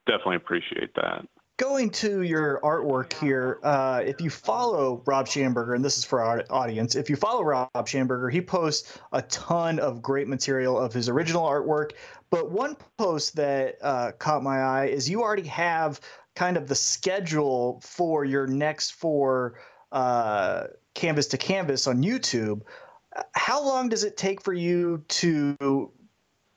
definitely appreciate that. Going to your artwork here, uh, if you follow Rob Schamberger, and this is for our audience, if you follow Rob Schamberger, he posts a ton of great material of his original artwork. But one post that uh, caught my eye is you already have kind of the schedule for your next four uh, canvas to canvas on YouTube. How long does it take for you to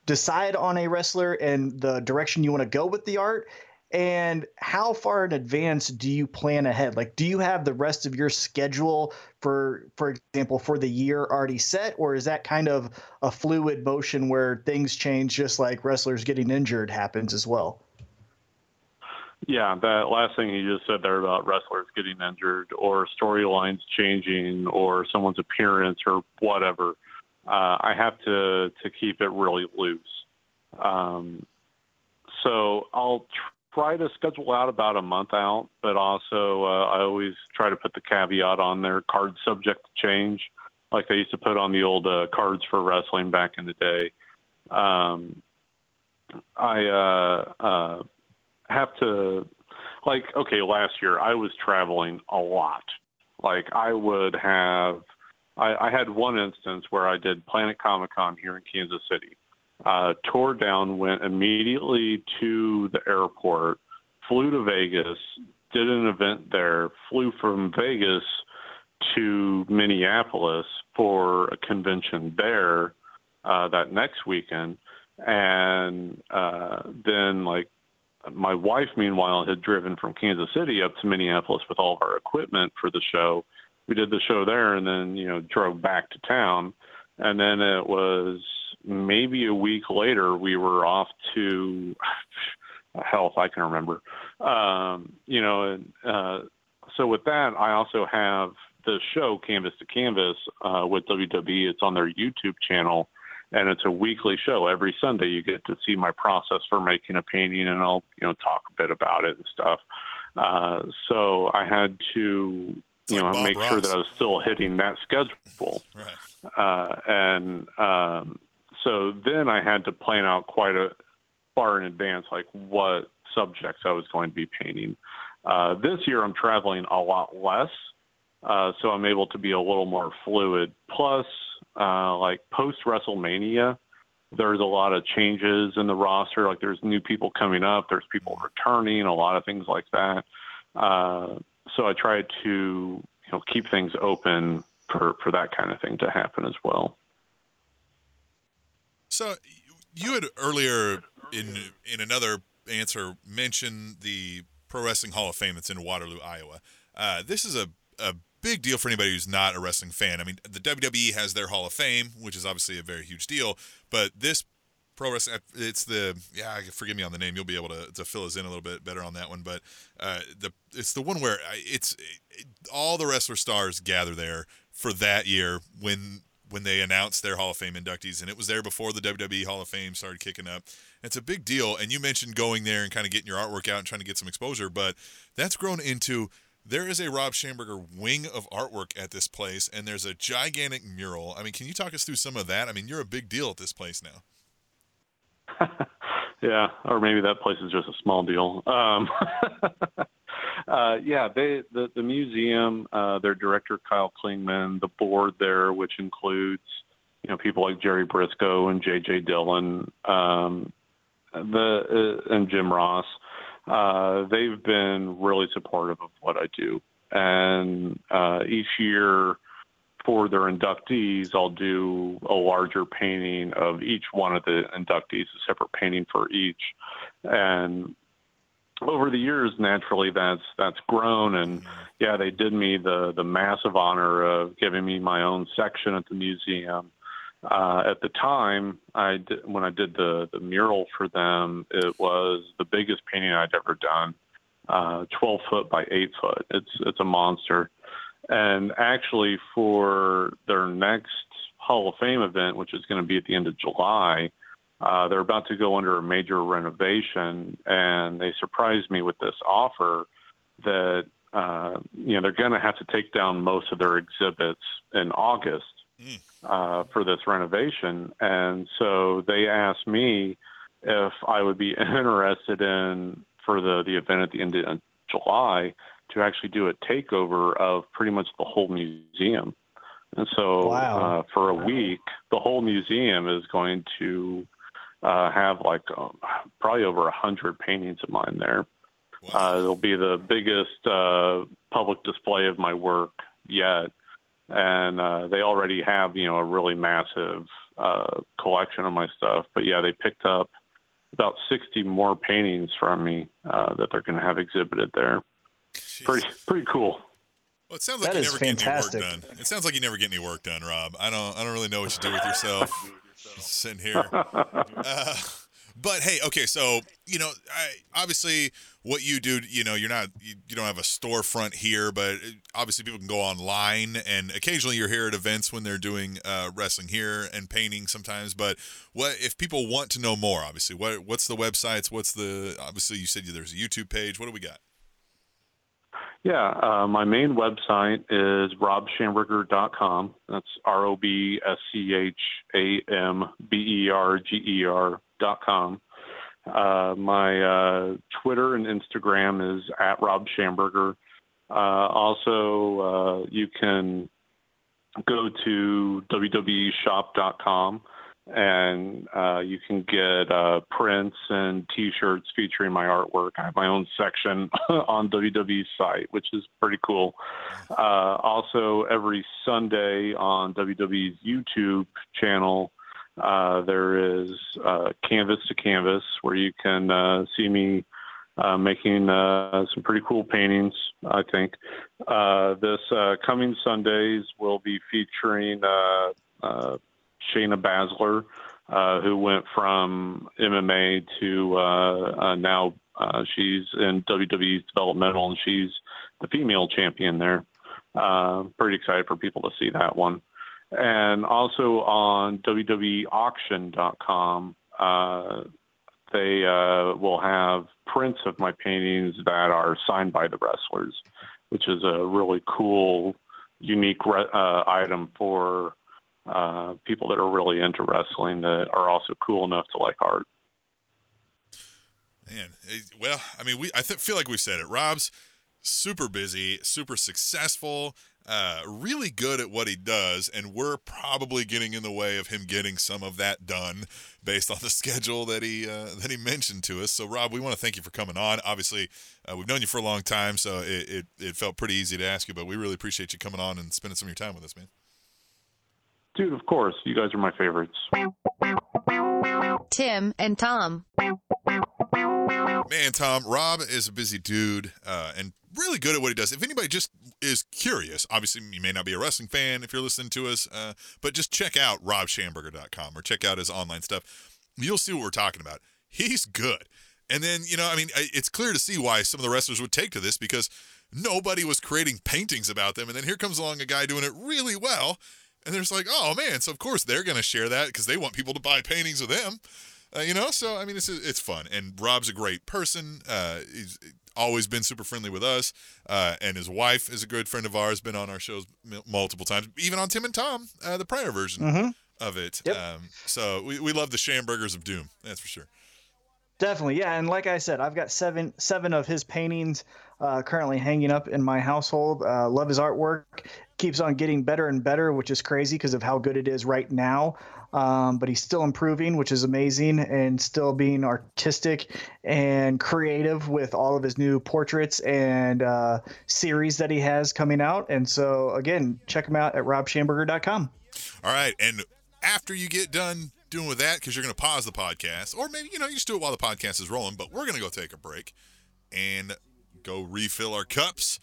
decide on a wrestler and the direction you want to go with the art? And how far in advance do you plan ahead? Like, do you have the rest of your schedule for, for example, for the year already set, or is that kind of a fluid motion where things change, just like wrestlers getting injured happens as well? Yeah, that last thing you just said there about wrestlers getting injured or storylines changing or someone's appearance or whatever, uh, I have to to keep it really loose. Um, so I'll try to schedule out about a month out, but also uh, I always try to put the caveat on there: card subject to change, like they used to put on the old uh, cards for wrestling back in the day. Um, I uh, uh, have to like okay last year i was traveling a lot. Like i would have i, I had one instance where i did planet comic con here in kansas city uh, tore down went immediately to the airport flew to vegas did an event there flew from vegas to minneapolis for a convention there uh, that next weekend and uh, then like my wife, meanwhile, had driven from Kansas City up to Minneapolis with all of our equipment for the show. We did the show there, and then you know drove back to town, and then it was maybe a week later we were off to health. I can remember, um, you know, and uh, so with that, I also have the show Canvas to Canvas uh, with WWE. It's on their YouTube channel and it's a weekly show. Every Sunday, you get to see my process for making a painting, and I'll you know talk a bit about it and stuff. Uh, so I had to you know make Ross. sure that I was still hitting that schedule, right. uh, and um, so then I had to plan out quite a far in advance, like what subjects I was going to be painting. Uh, this year, I'm traveling a lot less, uh, so I'm able to be a little more fluid. Plus, uh, like post WrestleMania, there's a lot of changes in the roster. Like there's new people coming up, there's people returning, a lot of things like that. Uh, so I try to you know keep things open for for that kind of thing to happen as well. So you had earlier in in another answer mentioned the Pro Wrestling Hall of Fame that's in Waterloo, Iowa. Uh, this is a, a big deal for anybody who's not a wrestling fan. I mean, the WWE has their Hall of Fame, which is obviously a very huge deal, but this pro wrestling it's the yeah forgive me on the name you'll be able to, to fill us in a little bit better on that one but uh, the it's the one where it's it, all the wrestler stars gather there for that year when when they announced their Hall of Fame inductees and it was there before the WWE Hall of Fame started kicking up it's a big deal and you mentioned going there and kind of getting your artwork out and trying to get some exposure but that's grown into there is a Rob Schamberger wing of artwork at this place, and there's a gigantic mural. I mean, can you talk us through some of that? I mean, you're a big deal at this place now. yeah, or maybe that place is just a small deal. Um, uh, yeah, they the the museum, uh, their director Kyle Klingman, the board there, which includes you know people like Jerry Brisco and J.J. Dillon, um, the uh, and Jim Ross uh, they've been really supportive of what I do. And uh, each year for their inductees, I'll do a larger painting of each one of the inductees, a separate painting for each. And over the years, naturally, that's that's grown. And yeah, they did me the the massive honor of giving me my own section at the museum uh, at the time, I did, when I did the the mural for them, it was the biggest painting I'd ever done, uh, 12 foot by 8 foot. It's it's a monster, and actually for their next Hall of Fame event, which is going to be at the end of July, uh, they're about to go under a major renovation, and they surprised me with this offer that uh, you know they're going to have to take down most of their exhibits in August uh, for this renovation. And so they asked me if I would be interested in for the the event at the end of July to actually do a takeover of pretty much the whole museum. And so Wow. uh, for a week, the whole museum is going to uh, have like um, probably over a hundred paintings of mine there. Uh, it'll be the biggest uh, public display of my work yet, and uh, they already have you know a really massive uh, collection of my stuff. But yeah, they picked up about 60 more paintings from me uh, that they're going to have exhibited there. Pretty pretty cool. Well, it sounds like That you is never get any fantastic. work done. It sounds like you never get any work done, Rob. I don't. I don't really know what you do with yourself. Sitting here. Uh, but hey, okay, so you know, I, obviously, what you do, you know, you're not, you, you don't have a storefront here, but uh, obviously, people can go online, and occasionally, you're here at events when they're doing uh, wrestling here and painting sometimes. But what if people want to know more? Obviously, what what's the websites? What's the obviously you said there's a YouTube page. What do we got? Yeah, uh, my main website is robschamberger.com. That's R O B S C H A M B E R G E R dot. Uh, my uh, Twitter and Instagram is at Rob Schamberger. Uh, also, uh, you can go to WWEShop.com and uh, you can get uh, prints and T-shirts featuring my artwork. I have my own section on WWE's site, which is pretty cool. Uh, also, every Sunday on WWE's YouTube channel, uh, there is uh, Canvas to Canvas, where you can uh, see me making some pretty cool paintings. I think this coming Sundays will be featuring. Shayna Baszler, uh, who went from MMA to uh, uh, now uh, she's in WWE's developmental and she's the female champion there. Uh, pretty excited for people to see that one. And also on WWEauction.com, they uh, will have prints of my paintings that are signed by the wrestlers, which is a really cool, unique re- uh, item for uh, people that are really into wrestling that are also cool enough to like art. Man, it- well, I mean, we I th- feel like we said it. Rob's super busy, super successful, uh, really good at what he does, and we're probably getting in the way of him getting some of that done based on the schedule that he uh, that he mentioned to us. So, Rob, we want to thank you for coming on. Obviously, uh, we've known you for a long time, so it, it it felt pretty easy to ask you, but we really appreciate you coming on and spending some of your time with us, man. Dude, of course, you guys are my favorites. Tim and Tom. Man, Tom, Rob is a busy dude uh, and really good at what he does. If anybody just is curious, obviously you may not be a wrestling fan if you're listening to us, uh, but just check out robschamberger.com or check out his online stuff. You'll see what we're talking about. He's good. And then, you know, I mean, it's clear to see why some of the wrestlers would take to this because nobody was creating paintings about them. And then here comes along a guy doing it really well. And they're like, oh, man. So, of course, they're going to share that because they want people to buy paintings of them. Uh, you know, so I mean, it's it's fun, and Rob's a great person. Uh, he's always been super friendly with us, uh, and his wife is a good friend of ours. Been on our shows m- multiple times, even on Tim and Tom, uh, the prior version Mm-hmm. of it. Yep. Um, so we, we love the Shamburgers of Doom. That's for sure. Definitely, yeah. And like I said, I've got seven seven of his paintings uh, currently hanging up in my household. Uh, love his artwork. Keeps on getting better and better, which is crazy because of how good it is right now. Um, but he's still improving, which is amazing, and still being artistic and creative with all of his new portraits and uh, series that he has coming out. And so, again, check him out at robschamberger.com. All right, and after you get done doing with that, because you're going to pause the podcast, or maybe you know you just do it while the podcast is rolling. But we're going to go take a break and go refill our cups,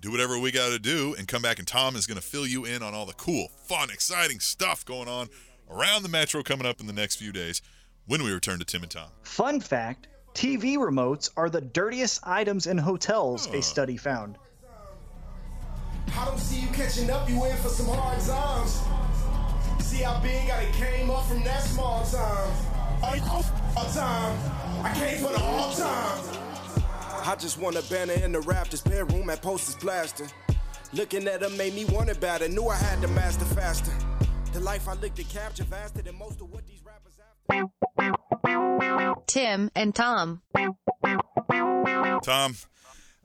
do whatever we got to do, and come back. And Tom is going to fill you in on all the cool, fun, exciting stuff going on around the metro coming up in the next few days when we return to Tim and Tom. Fun fact TV remotes are the dirtiest items in hotels, a study found. I don't see you catching up, you in for some hard times. See how big I done came up from that small time. All time. I came for the all time. I just want a banner in the Raptors bedroom at Posters Plaster. Looking at them made me want it better. Knew I had to master faster. The life I looked to capture faster than most of what these rappers after. Tim, and Tom. Tom,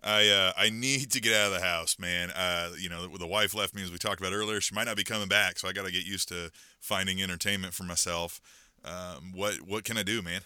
I uh, I need to get out of the house, man. Uh, you know, the wife left me as we talked about earlier. She might not be coming back, so I got to get used to finding entertainment for myself. Um, what what can I do, man?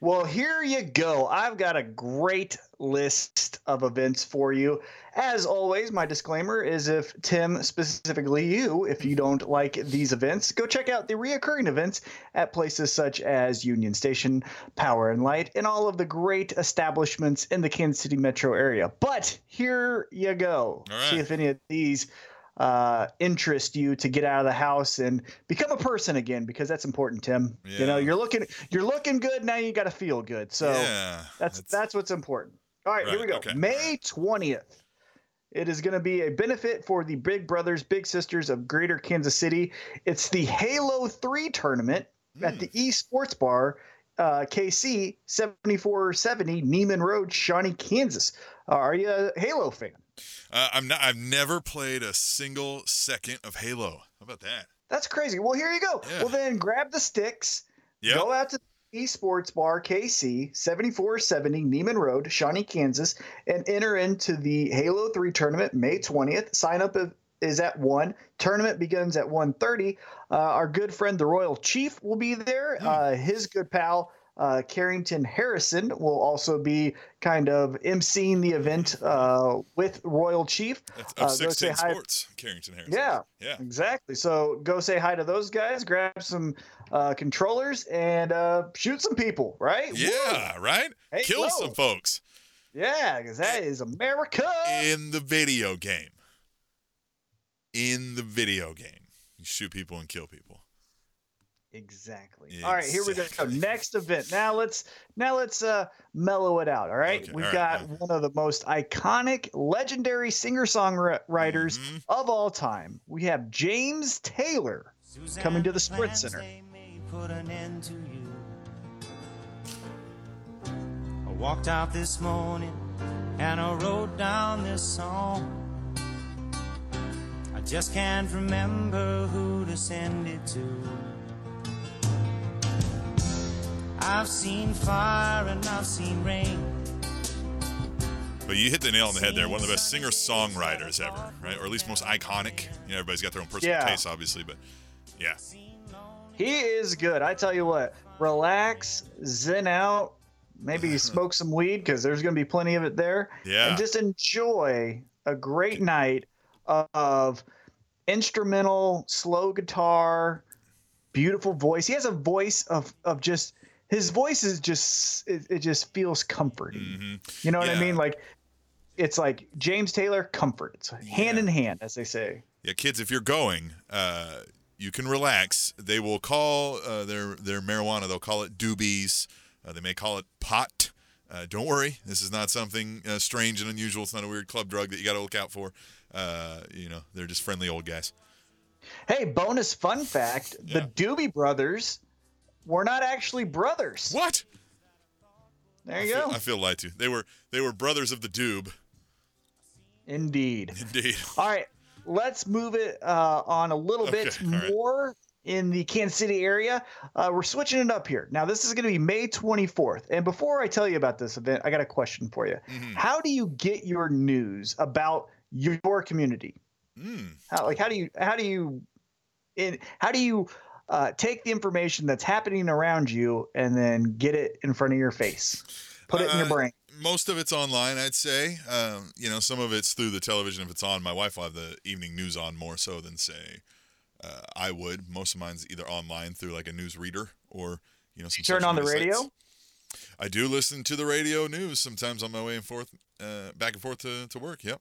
Well, here you go. I've got a great list of events for you. As always, my disclaimer is if Tim, specifically you, if you don't like these events, go check out the reoccurring events at places such as Union Station, Power and Light, and all of the great establishments in the Kansas City metro area. But here you go. Right. See if any of these uh, interest you to get out of the house and become a person again because that's important, Tim. You know, you're looking you're looking good now. You got to feel good. So yeah, that's that's what's important. All right, here we go. okay. May twentieth. It is going to be a benefit for the Big Brothers Big Sisters of Greater Kansas City. It's the Halo Three tournament at the E Sports Bar, uh, KC seventy four seventy Nieman Road, Shawnee, Kansas. are you a Halo fan? Uh, I'm not. I've never played a single second of Halo. How about that? That's crazy. Well, here you go. Yeah. Well, then grab the sticks. Yep. Go out to the Esports Bar KC 7470 Nieman Road, Shawnee, Kansas, and enter into the Halo 3 tournament May 20th. Sign up is- is at 1. Tournament begins at 1.30. Uh, our good friend, the Royal Chief, will be there. Hmm. Uh, his good pal, uh, Carrington Harrison, will also be kind of emceeing the event uh, with Royal Chief. That's Uh, go say 16 hi- Sports, Carrington Harris. Yeah. Yeah. Exactly. So go say hi to those guys, grab some uh, controllers, and uh, shoot some people, right? Woo! Yeah, right? Hey, Kill some folks Yeah, because that is America. in the video game. In the video game. You shoot people and kill people. Exactly. All right, here we go. Exactly. Next event. Now let's now let's uh mellow it out. All right. Okay, We've all got right, one of the most iconic, legendary singer-songwriters Mhm. of all time. We have James Taylor coming to the Sprint Center. Put an end to you. I walked out this morning and I wrote down this song. I just can't remember who to send it to. I've seen fire and I've seen rain. But you hit the nail on the head there. One of the best singer songwriters ever, right? Or at least most iconic. You know, everybody's got their own personal Yeah. taste, obviously, but yeah. He is good. I tell you what, relax, zen out, maybe smoke some weed because there's going to be plenty of it there. Yeah. And just enjoy a great night of instrumental, slow guitar, beautiful voice. He has a voice of, of just, his voice is just, it, it just feels comforting. hmm You know what I mean? Like, it's like James Taylor comfort. It's hand Yeah. in hand, as they say. Yeah, kids, if you're going, uh, you can relax. They will call uh, their their marijuana. They'll call it doobies. Uh, they may call it pot. Uh, don't worry, this is not something uh, strange and unusual. It's not a weird club drug that you got to look out for. Uh, you know, they're just friendly old guys. Hey, bonus fun fact Yeah. the Doobie Brothers were not actually brothers. What? There I you feel, go. I feel lied to. They were they were brothers of the doob. Indeed. Indeed. All right, let's move it uh, on a little bit Okay, right. more in the Kansas City area. Uh, we're switching it up here. Now, this is going to be May 24th. And before I tell you about this event, I got a question for you. Mhm. How do you get your news about your community? Mm. How, like, how do you, how do you, in, how do you uh, take the information that's happening around you and then get it in front of your face? Put it in your Uh, brain. Most of it's online, I'd say. Um, you know, some of it's through the television if it's on. My wife will have the evening news on more so than say uh, I would. Most of mine's either online through like a news reader or you know some. Turn on the media radio. I do listen to the radio news sometimes on my way and forth, uh, back and forth to, to work. Yep.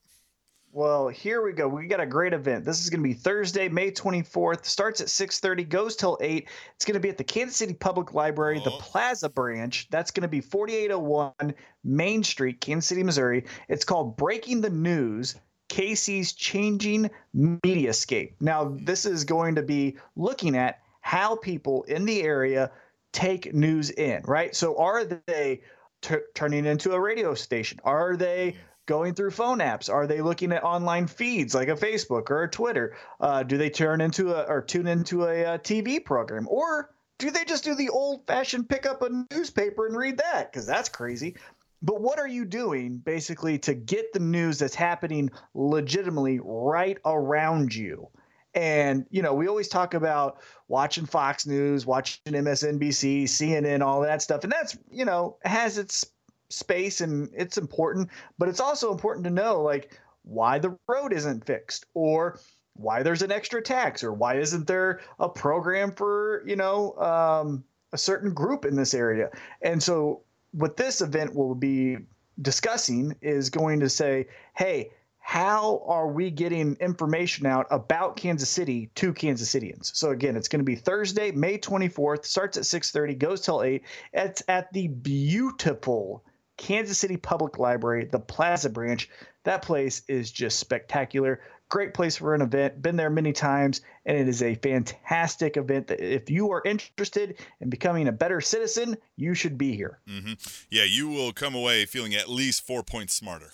Well, here we go. We got a great event. This is going to be Thursday, May 24th. Starts at 6:30, goes till 8. It's going to be at the Kansas City Public Library, the Oh. Plaza branch. That's going to be 4801 Main Street, Kansas City, Missouri. It's called Breaking the News: KC's Changing Mediascape. Now, this is going to be looking at how people in the area take news in, right? So, are they t- turning into a radio station? Are they going through phone apps? Are they looking at online feeds like a Facebook or a Twitter? Uh, do they turn into a or tune into a, uh TV program, or do they just do the old fashioned pick up a newspaper and read that? Because that's crazy. But what are you doing basically to get the news that's happening legitimately right around you? And, you know, we always talk about watching Fox News, watching MSNBC, CNN, all that stuff. And that's, you know, has its space and it's important, but it's also important to know like why the road isn't fixed or why there's an extra tax or why isn't there a program for, you know, um, a certain group in this area. And so what this event will be discussing is going to say, hey, how are we getting information out about Kansas City to Kansas Cityans? So again, it's going to be Thursday, May 24th, starts at 6:30, goes till 8. It's at the beautiful Kansas City Public Library, the Plaza branch. That place is just spectacular. Great place for an event. Been there many times, and it is a fantastic event. That if you are interested in becoming a better citizen, you should be here. hmm Yeah, you will come away feeling at least four points smarter.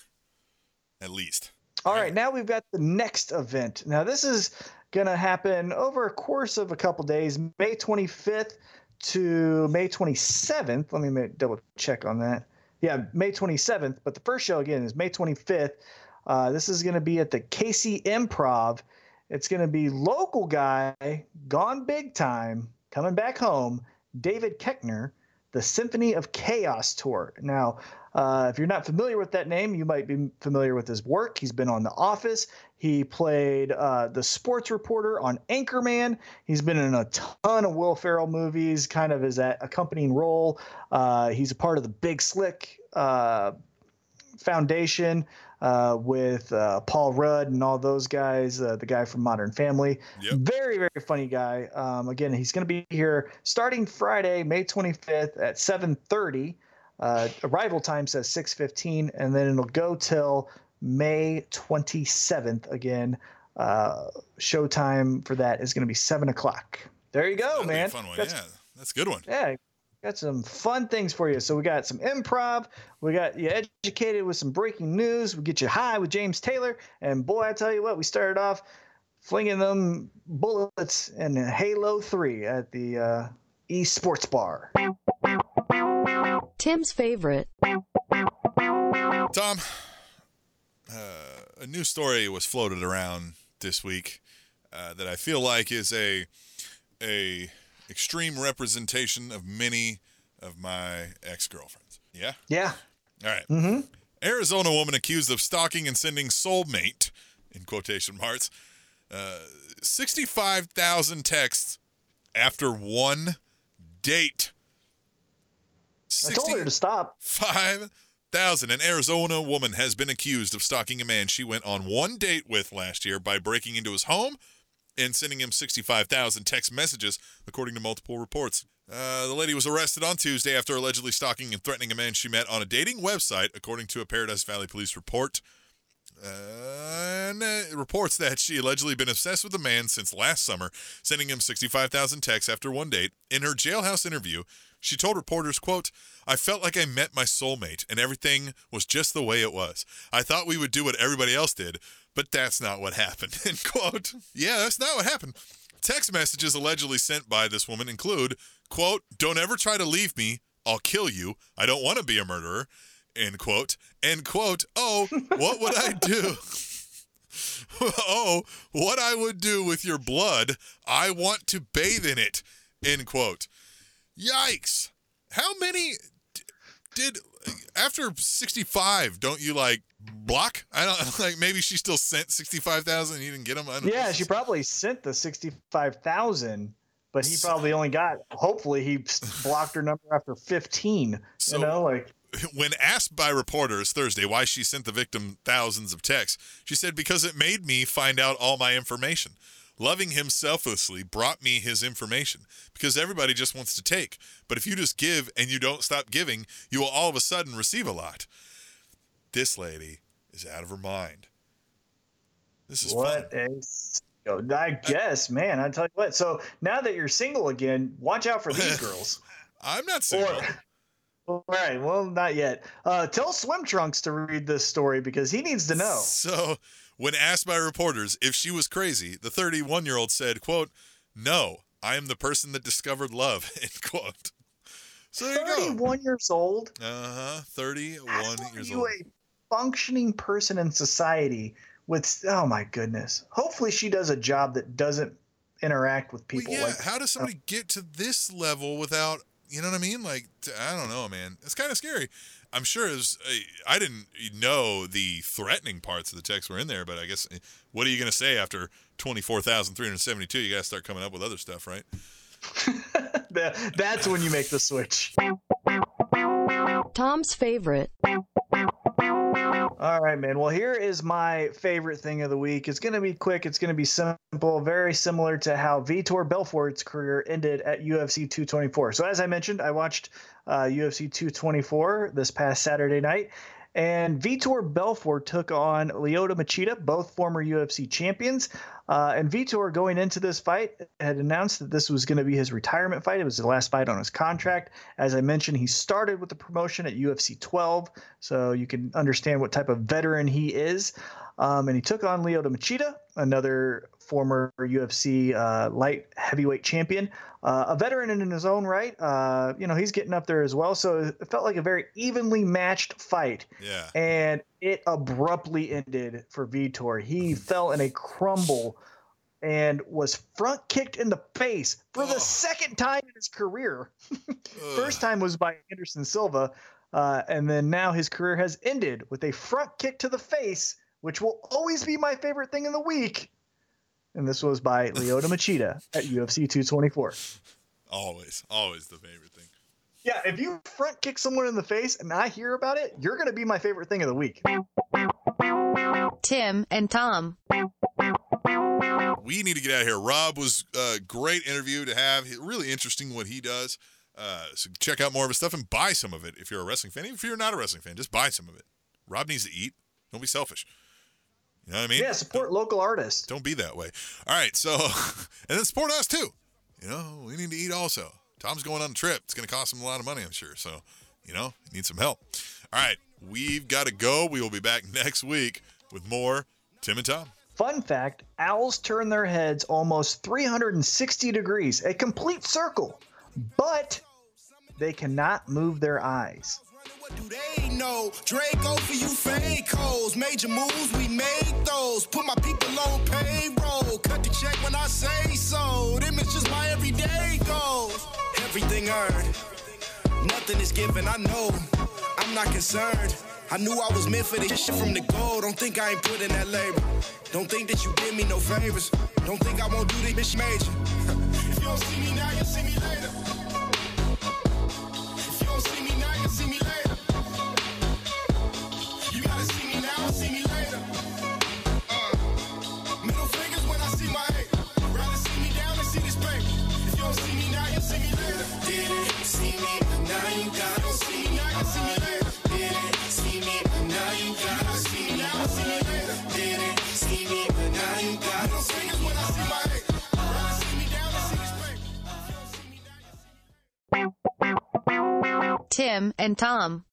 At least. All right, now we've got the next event. Now this is going to happen over a course of a couple days, May 25th to May 27th. Let me double check on that. Yeah, May 27th. But the first show again is May 25th. Uh, this is going to be at the KC Improv. It's going to be local guy, gone big time, coming back home, David Koechner, the Symphony of Chaos tour. Now, uh, if you're not familiar with that name, you might be familiar with his work. He's been on The Office. He played uh, the sports reporter on Anchorman. He's been in a ton of Will Ferrell movies, kind of as that accompanying role. Uh, he's a part of the Big Slick uh, Foundation uh, with uh, Paul Rudd and all those guys, uh, the guy from Modern Family. Yep. Very, very funny guy. Um, again, he's going to be here starting Friday, May 25th at 7:30. Uh, arrival time says 6:15, and then it'll go till May 27th. Again, uh, showtime for that is going to be seven o'clock. There you go, That'll man. fun one. That's- Yeah, that's a good one. yeah, got some fun things for you. So we got some improv, we got you educated with some breaking news, we get you high with James Taylor, and boy, I tell you what, we started off flinging them bullets in Halo Three at the uh, E Sports Bar. Tim's favorite. Tom, uh, a new story was floated around this week uh, that I feel like is a a extreme representation of many of my ex girlfriends. Yeah. Yeah. All right. Mm-hmm. Arizona woman accused of stalking and sending soulmate, in quotation marks, uh, 65,000 texts after one date. I told her to stop. 5,000. An Arizona woman has been accused of stalking a man she went on one date with last year by breaking into his home and sending him 65,000 text messages, according to multiple reports. Uh, the lady was arrested on Tuesday after allegedly stalking and threatening a man she met on a dating website, according to a Paradise Valley police report. Uh, and it reports that she allegedly been obsessed with the man since last summer, sending him 65,000 texts after one date. In her jailhouse interview, she told reporters, quote, I felt like I met my soulmate and everything was just the way it was. I thought we would do what everybody else did, but that's not what happened, end quote. Yeah, that's not what happened. Text messages allegedly sent by this woman include, quote, don't ever try to leave me. I'll kill you. I don't want to be a murderer. End quote. End quote. Oh, what would I do? oh, what I would do with your blood. I want to bathe in it. End quote. Yikes. How many did after 65 don't you like block? I don't like maybe she still sent 65,000 He didn't get them. Yeah, she probably sent the sixty-five thousand, but he probably only got. Hopefully, he blocked her number after fifteen. So- you know, like when asked by reporters Thursday why she sent the victim thousands of texts, she said, Because it made me find out all my information. Loving him selflessly brought me his information because everybody just wants to take. But if you just give and you don't stop giving, you will all of a sudden receive a lot. This lady is out of her mind. This is what fun. a. I guess, man. I tell you what. So now that you're single again, watch out for these girls. I'm not single. All right. Well, not yet. Uh, tell Swim Trunks to read this story because he needs to know. So, when asked by reporters if she was crazy, the 31 year old said, quote, No, I am the person that discovered love. End quote. So there you go. 31 years old. Uh huh. Thirty-one How years you old. A functioning person in society with oh my goodness. Hopefully she does a job that doesn't interact with Well, people. yeah. like, how does somebody get to this level without? You know what I mean? Like i don't know, man. It's kind of scary. I'm sure it was. I didn't know the threatening parts of the text were in there, but I guess eh, what are you going to say after twenty-four thousand three hundred seventy-two? You got to start coming up with other stuff, right? that's when you make the switch. Tom's favorite. All right, man. Well, here is my favorite thing of the week. It's going to be quick. It's going to be simple, very similar to how Vitor Belfort's career ended at UFC 224. So, as I mentioned, I watched uh, UFC 224 this past Saturday night, and Vitor Belfort took on Lyoto Machida, both former UFC champions. Uh, and Vitor, going into this fight, had announced that this was going to be his retirement fight. It was the last fight on his contract. As I mentioned, he started with the promotion at UFC 12, so you can understand what type of veteran he is. Um, and he took on Lyoto Machida, another former UFC uh, light heavyweight champion, uh, a veteran in his own right. Uh, you know, he's getting up there as well. So it felt like a very evenly matched fight Yeah. and it abruptly ended for Vitor. He fell in a crumble and was front kicked in the face for the Oh. second time in his career. First time was by Anderson Silva, uh, and then now his career has ended with a front kick to the face, which will always be my favorite thing in the week. And this was by Lyoto Machida at UFC 224. Always, always the favorite thing. Yeah, if you front kick someone in the face and I hear about it, you're going to be my favorite thing of the week. Tim and Tom. we need to get out of here. Rob was a great interview to have. Really interesting what he does. Uh, so check out more of his stuff and buy some of it if you're a wrestling fan. Even if you're not a wrestling fan, just buy some of it. Rob needs to eat. Don't be selfish. You know what I mean? Yeah, support local artists. Don't be that way. All right. So, and then support us too. You know, we need to eat also. Tom's going on a trip. It's going to cost him a lot of money, I'm sure. So, you know, he needs some help. All right. We've got to go. We will be back next week with more Tim and Tom. Fun fact owls turn their heads almost 360 degrees, a complete circle, but they cannot move their eyes. Do they know? Draco for you fake hoes. Major moves, we made those. Put my people on payroll. Cut the check when I say so. Them is just my everyday goals. Everything earned. Nothing is given, I know. I'm not concerned. I knew I was meant for this shit from the go. Don't think I ain't put in that labor. Don't think that you did me no favors. Don't think I won't do this bitch major. if you don't see me now, you'll see me later. Tim and Tom.